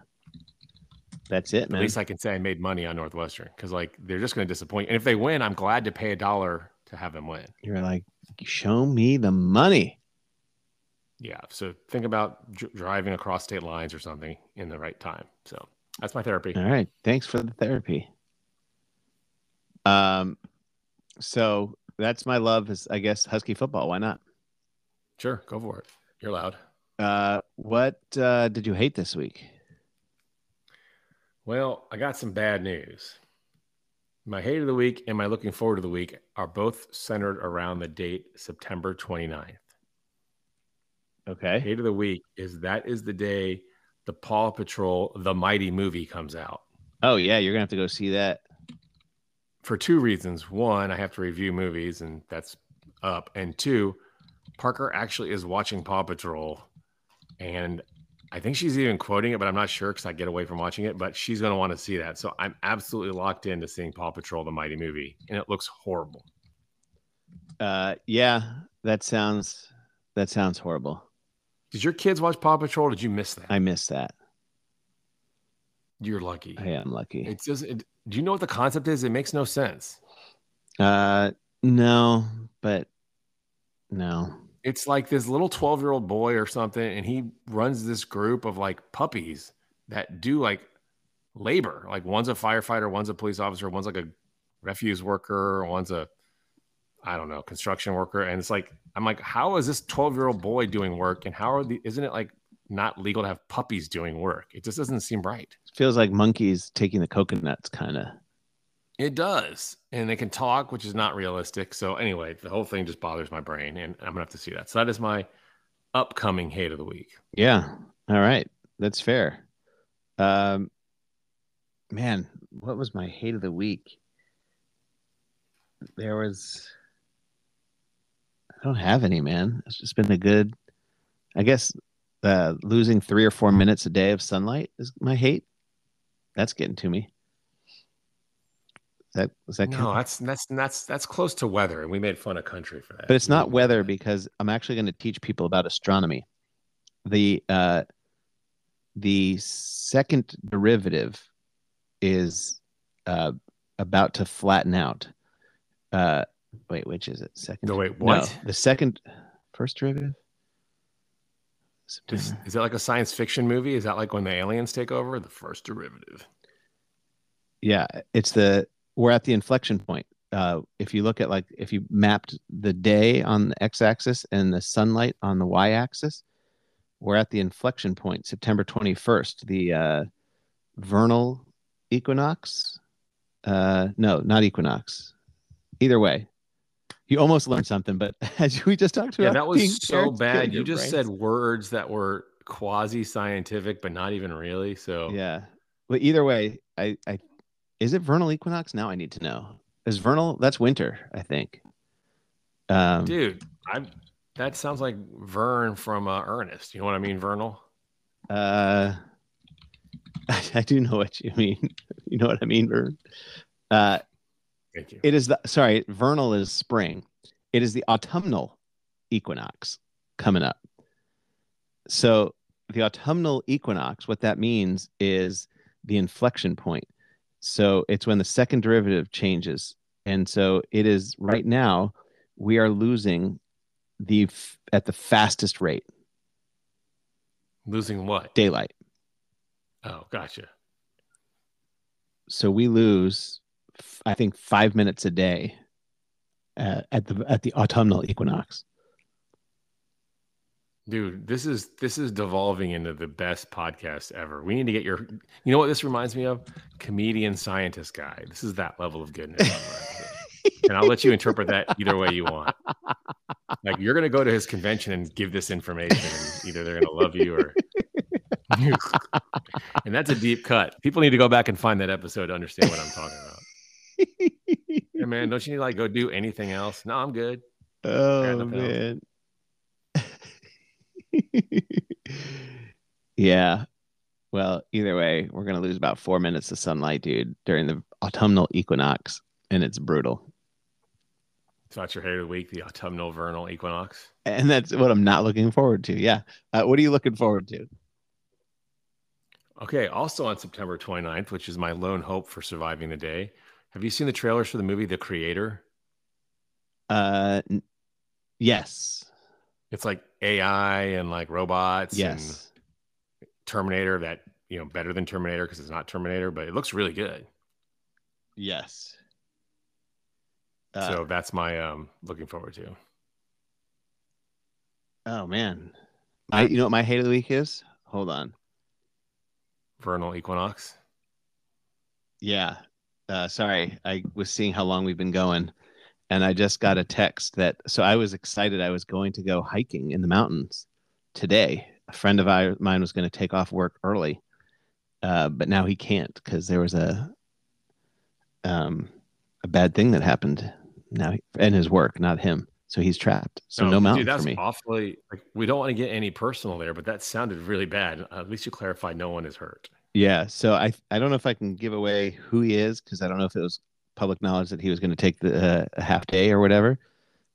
that's it, At least I can say I made money on Northwestern because like they're just going to disappoint. And if they win, I'm glad to pay a dollar to have them win. You're like, show me the money. Yeah. So think about dr- driving across state lines or something in the right time. So that's my therapy. All right. Thanks for the therapy. Um, so that's my love is I guess Husky football. Why not? Sure, go for it. You're loud. Uh, what uh, did you hate this week? Well, I got some bad news. My hate of the week and my looking forward to the week are both centered around the date September 29th. Okay. Hate of the week is that is the day the Paw Patrol The Mighty movie comes out. Oh yeah, you're gonna have to go see that. For two reasons. One, I have to review movies and that's up. And two, Parker actually is watching Paw Patrol and I think she's even quoting it, but I'm not sure because I get away from watching it. But she's going to want to see that. So I'm absolutely locked into seeing Paw Patrol, the Mighty movie, and it looks horrible. Uh, yeah, that sounds that sounds horrible. Did your kids watch Paw Patrol? Did you miss that? I missed that. You're lucky. I am lucky. It just. It, do you know what the concept is? It makes no sense. Uh, no, but no. It's like this little 12 year old boy or something, and he runs this group of like puppies that do like labor. Like one's a firefighter, one's a police officer, one's like a refuse worker, one's a I don't know construction worker, and it's like I'm like, how is this 12 year old boy doing work, and how are the? Isn't it like not legal to have puppies doing work? It just doesn't seem right. feels like monkeys taking the coconuts, kind of. It does. And they can talk, which is not realistic. So anyway, the whole thing just bothers my brain and I'm gonna have to see that. So that is my upcoming hate of the week. Yeah. All right. That's fair. Um, man, what was my hate of the week? There was. I don't have any, man. It's just been a good. I guess uh, losing three or four minutes a day of sunlight is my hate. That's getting to me. That was that. No, count? that's that's that's that's close to weather, and we made fun of country for that. but it's not weather because I'm actually going to teach people about astronomy. The uh, the second derivative is uh, about to flatten out. Uh, wait, which is it? Second? No, wait, what? the second, first derivative. Is, is that like a science fiction movie? Is that like when the aliens take over? The first derivative. Yeah, it's the we're at the inflection point. Uh, if you look at like if you mapped the day on the x-axis and the sunlight on the y-axis, we're at the inflection point, September 21st, the uh, vernal equinox. Uh, no, not equinox. Either way, you almost learned something, but as we just talked about, Yeah, that was so bad. You just brains. said words that were quasi scientific, but not even really. So Yeah. But either way, I, I is it vernal equinox? Now I need to know. Is vernal that's winter, I think. Um dude, I that sounds like Vern from uh, Ernest. You know what I mean, Vernal? uh I, I do know what you mean. You know what I mean, Vern? Uh Thank you. it is the sorry, vernal is spring. It is the autumnal equinox coming up. So the autumnal equinox, what that means is the inflection point. So it's when the second derivative changes. And so it is right now we are losing the f- at the fastest rate Losing what? daylight. Oh, gotcha. So we lose f- I think 5 minutes a day uh, at the at the autumnal equinox. Dude, this is this is devolving into the best podcast ever. We need to get your you know what this reminds me of? Comedian scientist guy. This is that level of goodness. and I'll let you interpret that either way you want. Like you're gonna go to his convention and give this information, and either they're gonna love you or and that's a deep cut. People need to go back and find that episode to understand what I'm talking about. Hey man, don't you need to like go do anything else? No, I'm good. Oh enough else. yeah. Well, either way, we're gonna lose about four minutes of sunlight, dude, during the autumnal equinox, and it's brutal. So that's your hair of the week, the autumnal vernal equinox. And that's what I'm not looking forward to. Yeah. Uh, what are you looking forward to? Okay, also on September 29th, which is my lone hope for surviving the day. Have you seen the trailers for the movie The Creator? Uh, n- yes. It's like AI and like robots and Yes. Terminator that, you know, better than Terminator because it's not Terminator, but it looks really good. Yes. Uh, so that's my um looking forward to. oh man, I you know what my hate of the week is? Hold on. Vernal equinox. Yeah. Uh, sorry, I was seeing how long we've been going, and I just got a text that. So I was excited. I was going to go hiking in the mountains today. A friend of I- mine was going to take off work early, uh, but now he can't because there was a um, a bad thing that happened. Now he, and his work, not him. So he's trapped. So no, mountain dude, that's for me. awfully like we don't want to get any personal there, but that sounded really bad. At least you clarified no one is hurt. Yeah. So I I don't know if I can give away who he is because I don't know if it was public knowledge that he was going to take the uh, half day or whatever.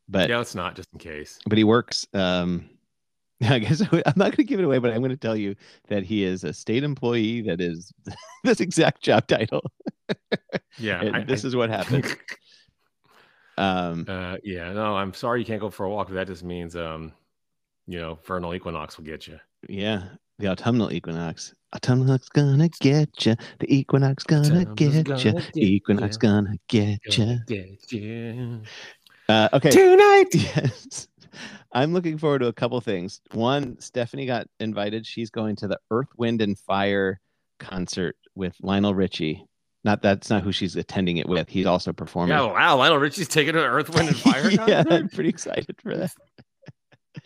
But Yeah, it's not just in case. but he works. Um, I guess I'm not going to give it away, but I'm going to tell you that he is a state employee. That is this exact job title. Yeah. I- this I- is what happened. Um, Uh, yeah, no, I'm sorry you can't go for a walk, that just means, um, you know, vernal equinox will get you. yeah, the autumnal equinox. Autumnal's gonna get you. The equinox gonna get you. equinox ya. gonna get you. Gonna get you. Uh, okay. Tonight. Yes. I'm looking forward to a couple things. One, Stephanie got invited. She's going to the Earth, Wind, and Fire concert with Lionel Richie. Not that's not who she's attending it with. He's also performing. Yeah, wow, Lionel Richie's taking an Earth, Wind, and Fire yeah, concert? I'm pretty excited for that.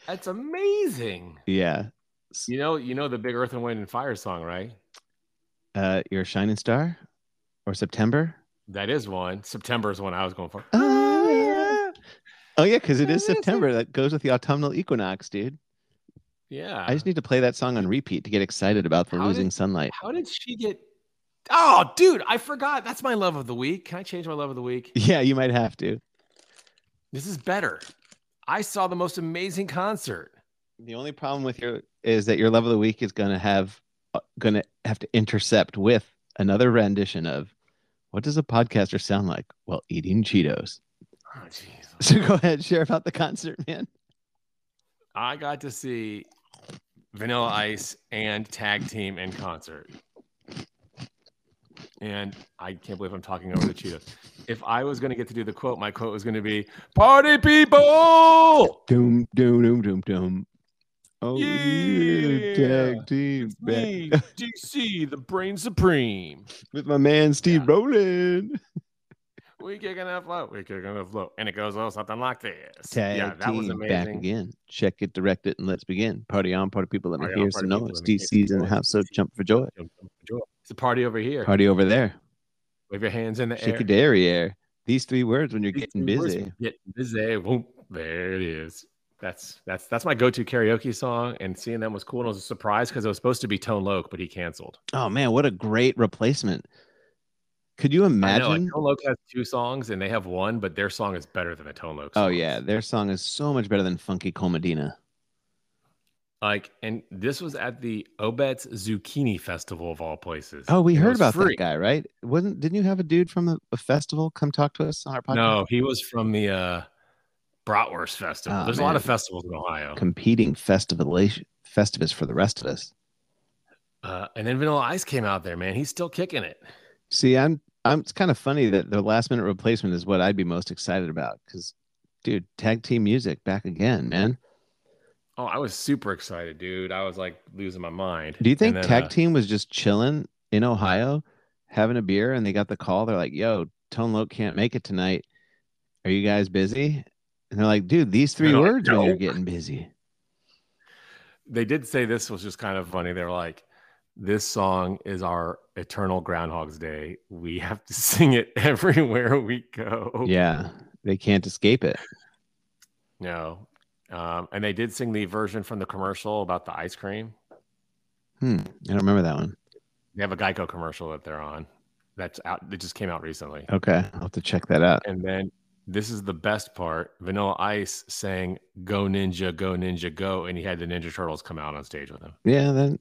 That's amazing. Yeah. You know, you know the big Earth and Wind and Fire song, right? Uh, you're shining star or September? That is one. September is one I was going for. Oh, yeah. Oh, yeah, because it is September. That goes with the autumnal equinox, dude. Yeah. I just need to play that song on repeat to get excited about the How losing did- sunlight. How did she get? Oh, dude, I forgot. That's my love of the week. Can I change my love of the week? Yeah, you might have to. This is better. I saw the most amazing concert. The only problem with your is that your love of the week is gonna have uh, gonna have to intercept with another rendition of what does a podcaster sound like? while eating Cheetos. Oh. So go ahead, share about the concert, man. I got to see Vanilla Ice and Tag Team in concert. And I can't believe I'm talking over the Cheetos. If I was going to get to do the quote, my quote was going to be Party people! Doom, doom, doom, doom, doom. Oh, yeah, Yeah. tag team me, DC, the brain supreme. with my man Steve Yeah. Roll'n. We kicking that flow. We kicking that flow. And it goes oh, something like this. Tag yeah, that was team back again. Check it, direct it, and let's begin. Party on, party people. Let me Party on, hear some noise. let me hear DC's in the house, so jump for joy. Jump, jump for joy. It's a party over here. Party over there. Wave your hands in the air. Shake air. your derriere. These three words when you're These getting busy. Getting busy. Whoop, there it is. That's that's that's my go-to karaoke song, and seeing them was cool. And it was a surprise because it was supposed to be Tone Loc, but he canceled. Oh man, what a great replacement. Could you I know, imagine? like, Tone Loc has two songs and they have one, but their song is better than the Tone Loc. oh yeah, their song is so much better than Funky Cold Medina. Like, and this was at the Obetz Zucchini Festival of all places. Oh, we it heard about free. that guy, right? Wasn't didn't you have a dude from a, a festival come talk to us on our podcast? No, he was from the uh, Bratwurst Festival. Oh, There's a lot of festivals in Ohio. competing festivalation festivus for the rest of us. Uh, and then Vanilla Ice came out there, man. He's still kicking it. See, I'm I'm it's kind of funny that the last minute replacement is what I'd be most excited about because dude, tag team music back again, man. Oh, I was super excited, dude. I was like losing my mind. Do you think then, tag uh, team was just chilling in Ohio, having a beer, and they got the call? They're like, "Yo, Tone Loc can't make it tonight. Are you guys busy?" And they're like, "Dude, these three like, words when you're "No." getting busy." they did say this was just kind of funny. They're like, "This song is our eternal Groundhog's Day. We have to sing it everywhere we go." Yeah, they can't escape it. No. Um, and they did sing the version from the commercial about the ice cream. Hmm, I don't remember that one. They have a Geico commercial that they're on. That's out. It just came out recently. Okay, I'll have to check that out. And then this is the best part. Vanilla Ice sang "Go Ninja, Go Ninja, Go," and he had the Ninja Turtles come out on stage with him. Yeah, then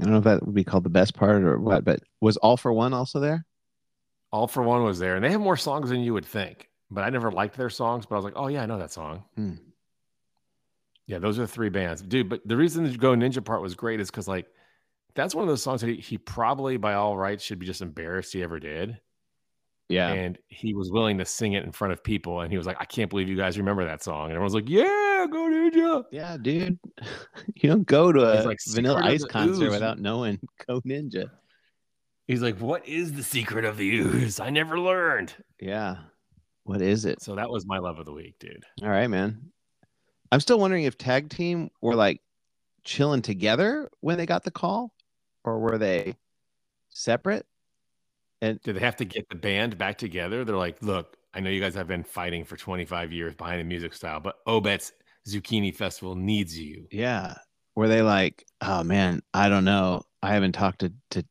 I don't know if that would be called the best part or what, but was All-4-One also there? All-4-One was there, and they have more songs than you would think. But I never liked their songs. But I was like, oh yeah, I know that song. Hmm. Yeah, those are the three bands, dude. But the reason the Go Ninja part was great is because like that's one of those songs that he, he probably by all rights should be just embarrassed he ever did. Yeah, And he was willing to sing it in front of people, and he was like, I can't believe you guys remember that song. And everyone's like, Yeah, Go Ninja. yeah, dude. You don't go to a like, Vanilla Ice concert Ooze." without knowing Go Ninja. He's like, What is the secret of the ooze? I never learned. Yeah, what is it? So that was my love of the week, dude. All right, man. I'm still wondering if tag team were like chilling together when they got the call, or were they separate? Did they have to get the band back together? They're like, look, I know you guys have been fighting for 25 years behind the music style, but Obetz Zucchini Festival needs you. Yeah. Were they like, oh man, I don't know. I haven't talked to to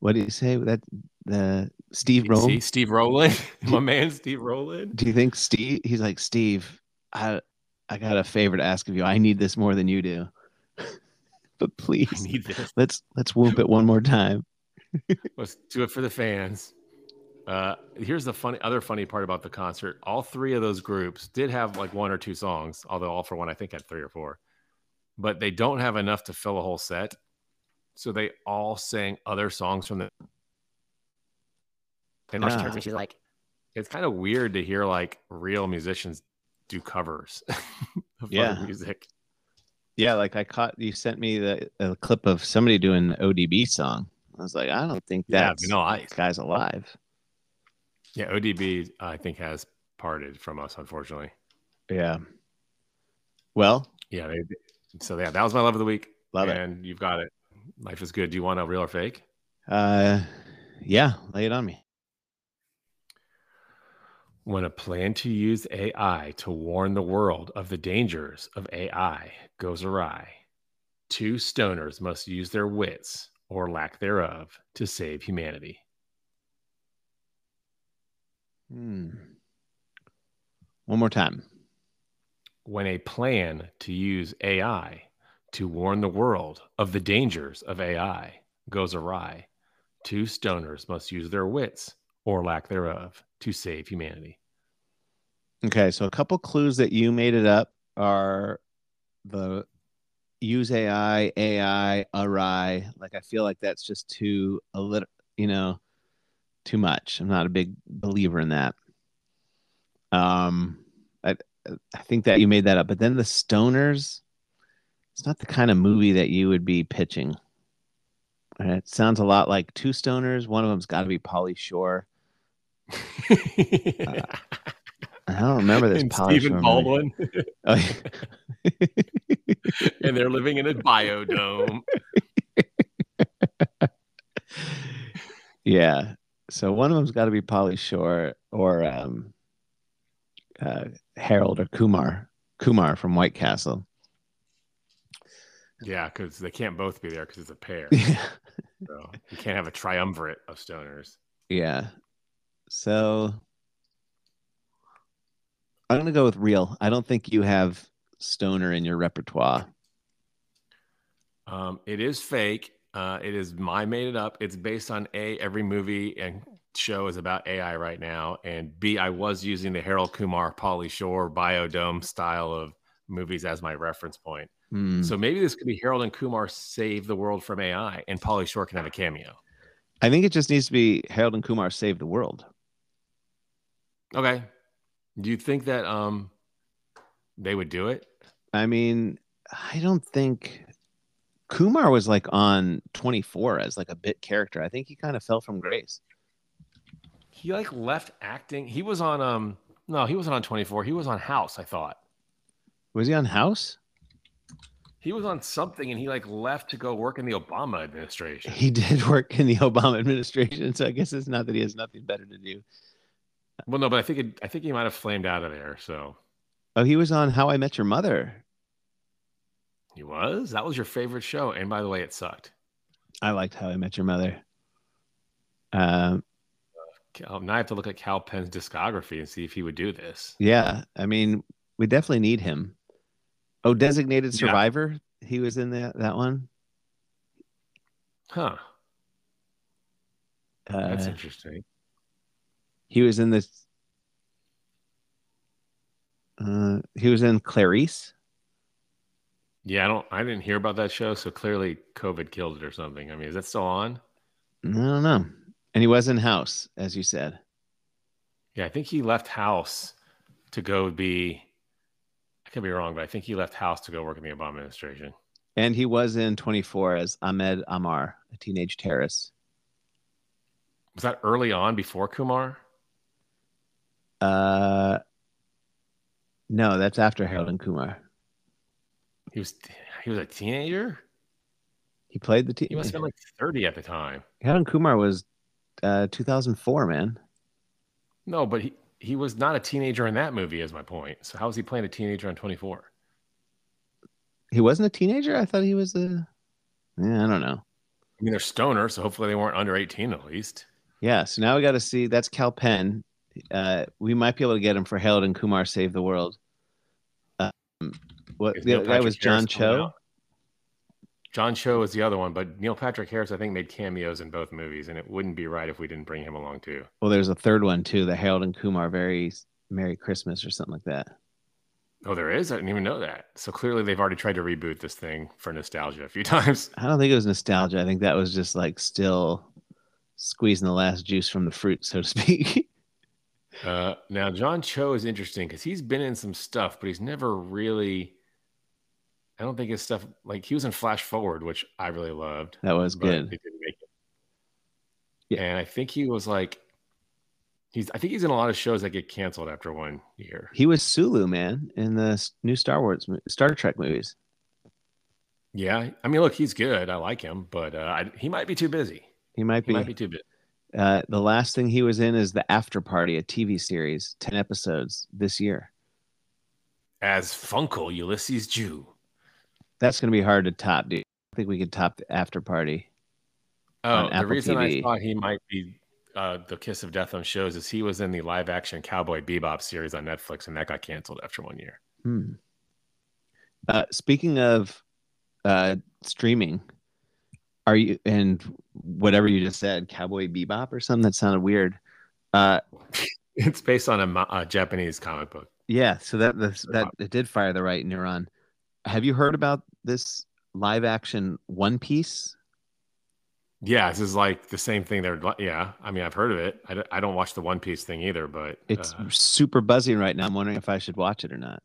what do you say that the Steve? See, Steve Roll'n, my man, Steve Roll'n. Do you think Steve? He's like Steve. I I got a favor to ask of you. I need this more than you do, but please need this. let's let's whoop it one more time. Let's do it for the fans. Uh, here's the funny other funny part about the concert. All three of those groups did have like one or two songs, although All-4-One I think had three or four. But they don't have enough to fill a whole set. So they all sang other songs from the and. Marcia she's like, it's kind of weird to hear like real musicians do covers of Yeah. music. Yeah, like I caught you sent me the a clip of somebody doing the ODB song. I was like, I don't think Yeah, that's Vanilla Ice. guy's alive. Yeah, ODB I think has parted from us, unfortunately. Yeah. Well, Yeah, they, so yeah, that was my love of the week. love it. and you've got it. Life is good. Do you want a real or fake? Uh, yeah, lay it on me. When a plan to use AI to warn the world of the dangers of AI goes awry, two stoners must use their wits or lack thereof to save humanity. Hmm. One more time. When a plan to use AI to warn the world of the dangers of AI goes awry, two stoners must use their wits or lack thereof to save humanity. Okay, so a couple clues that you made it up are the use AI, AI, awry. Like I feel like that's just too a little, you know, too much. I'm not a big believer in that. Um, I I think that you made that up, but then the stoners, it's not the kind of movie that you would be pitching. And it sounds a lot like two stoners. One of them's got to be Pauly Shore. I don't remember this and Stephen Baldwin, Oh, and they're living in a biodome. yeah. So one of them's got to be Pauly Shore or um, uh, Harold or Kumar. Kumar from White Castle. Yeah, because they can't both be there because it's a pair. Yeah. So you can't have a triumvirate of stoners. Yeah. So I'm gonna go with real. I don't think you have stoner in your repertoire. Um, it is fake. Uh, it is my made it up. It's based on a every movie and show is about AI right now, and B I was using the Harold Kumar, Pauly Shore, Biodome style of movies as my reference point. Hmm. So maybe this could be Harold and Kumar save the world from AI, and Pauly Shore can have a cameo. I think it just needs to be Harold and Kumar save the world. Okay. Do you think that um they would do it? I mean, I don't think Kumar was like on 24 as like a bit character. I think he kind of fell from grace. He like left acting. He was on um no, he wasn't on 24. He was on House, I thought. Was he on House? He was on something and he like left to go work in the Obama administration. He did work in the Obama administration, so I guess it's not that he has nothing better to do. Well, no, but I think it, I think he might have flamed out of there. So Oh, he was on How I Met Your Mother. he was. That was your favorite show, and by the way, it sucked. I liked How I Met Your Mother. Um, Cal, now I have to look at Kal Penn's discography and see if he would do this. yeah, I mean, we definitely need him. Oh, Designated Yeah. Survivor. He was in that that one. Huh? That's Uh, interesting. He was in this. Uh, he was in Clarice. Yeah, I don't. I didn't hear about that show, so clearly COVID killed it or something. I mean, is that still on? I don't know. And he was in House, as you said. Yeah, I think he left House to go be. I could be wrong, but I think he left House to go work in the Obama administration. And he was in 24 as Ahmed Amar, a teenage terrorist. Was that early on before Kumar? Uh, no, that's after Harold and Kumar. He was he was a teenager. He played the team. He must have been like thirty at the time. Harold and Kumar was uh, 2004, man. No, but he he was not a teenager in that movie. Is my point. So how was he playing a teenager on Twenty Four? He wasn't a teenager. I thought he was a. Yeah, I don't know. I mean, they're stoner, so hopefully they weren't under eighteen at least. Yeah, so now we got to see. That's Kal Penn. Uh, we might be able to get him for Harold and Kumar Save the World. Um, what the other guy was John Harris Cho. John Cho is the other one, but Neil Patrick Harris, I think, made cameos in both movies, and it wouldn't be right if we didn't bring him along too. Well, there's a third one too. The Harold and Kumar Very Merry Christmas or something like that. Oh, there is. I didn't even know that. So clearly, they've already tried to reboot this thing for nostalgia a few times. I don't think it was nostalgia. I think that was just like still squeezing the last juice from the fruit, so to speak. Uh, now, John Cho is interesting because he's been in some stuff, but he's never really. I don't think his stuff like he was in Flash Forward, which I really loved. that was good. They didn't make it. Yeah. And I think he was like, he's. I think he's in a lot of shows that get canceled after one year. He was Sulu, man, in the new Star Wars, Star Trek movies. Yeah, I mean, look, he's good. I like him, but uh, I, he might be too busy. He might He be. might be too busy. Uh, the last thing he was in is the After Party, a TV series, ten episodes this year. As Funkel Ulysses Jew. That's going to be hard to top, dude. I think we could top the After Party. Oh, the reason I thought he might be uh, the kiss of death on shows is he was in the live action Cowboy Bebop series on Netflix, and that got canceled after one year. Hmm. Uh, speaking of uh, streaming, are you and whatever you just said, Cowboy Bebop or something that sounded weird? Uh, It's based on a, a Japanese comic book. yeah, so that that, that it did fire the right neuron. Have you heard about this live action One Piece? Yeah, this is like the same thing. They're yeah. I mean, I've heard of it. I, don't- I don't watch the One Piece thing either, but It's uh, super buzzing right now. I'm wondering if I should watch it or not.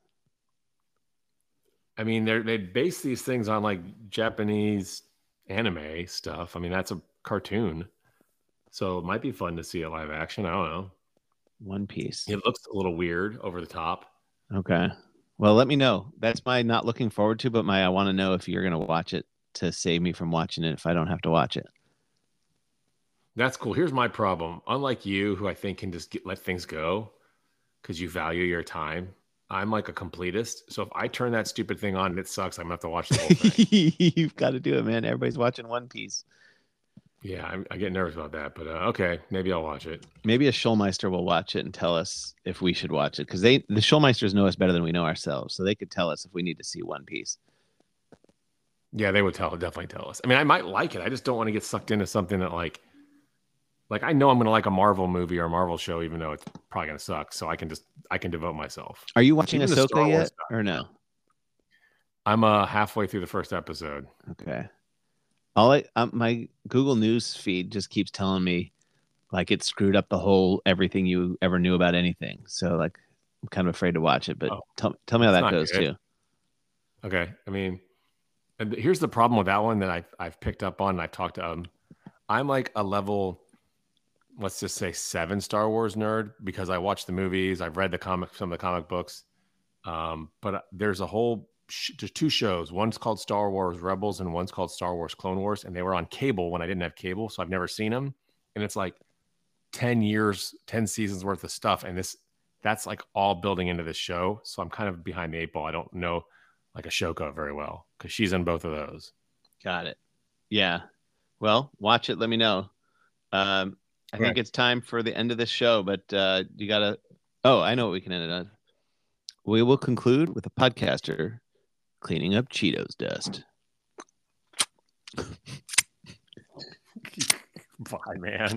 I mean, they they base these things on like Japanese anime stuff. I mean, that's a cartoon, so it might be fun to see a live action. I don't know. One Piece. It looks a little weird over the top. Okay. Well, let me know. That's my not looking forward to, but my I want to know if you're going to watch it to save me from watching it if I don't have to watch it. That's cool. Here's my problem. Unlike you, who I think can just get, let things go because you value your time, I'm like a completist. So if I turn that stupid thing on and it sucks, I'm gonna have to watch the whole thing. You've got to do it, man. Everybody's watching One Piece. Yeah, I'm, I get nervous about that, but uh, okay, maybe I'll watch it. Maybe a Shulmeister will watch it and tell us if we should watch it because they the Shulmeisters know us better than we know ourselves, so they could tell us if we need to see One Piece. Yeah, they would tell definitely tell us. I mean, I might like it. I just don't want to get sucked into something that like like I know I'm gonna like a Marvel movie or a Marvel show, even though it's probably gonna suck. So I can just I can devote myself. Are you watching Even Ahsoka yet, stuff. or no? I'm uh halfway through the first episode. Okay. All I um, my Google News feed just keeps telling me like it screwed up the whole everything you ever knew about anything. So like I'm kind of afraid to watch it. But Oh. tell tell me how that goes good. too. Okay. I mean, and here's the problem with that one that I've, I've picked up on. And I've talked to, um, I'm like a level, let's just say seven Star Wars nerd because I watch the movies. I've read the comic, some of the comic books. Um, but there's a whole, sh- there's two shows. One's called Star Wars Rebels and one's called Star Wars Clone Wars. And they were on cable when I didn't have cable. So I've never seen them. And it's like 10 years, 10 seasons worth of stuff. And this, that's like all building into this show. So I'm kind of behind the eight ball. I don't know like Ahsoka very well because she's in both of those. Got it. Yeah. Well, watch it. Let me know. Um, I think it's time for the end of this show, but uh, you gotta. Oh, I know what we can end it on. We will conclude with a podcaster cleaning up Cheetos dust. Bye, man.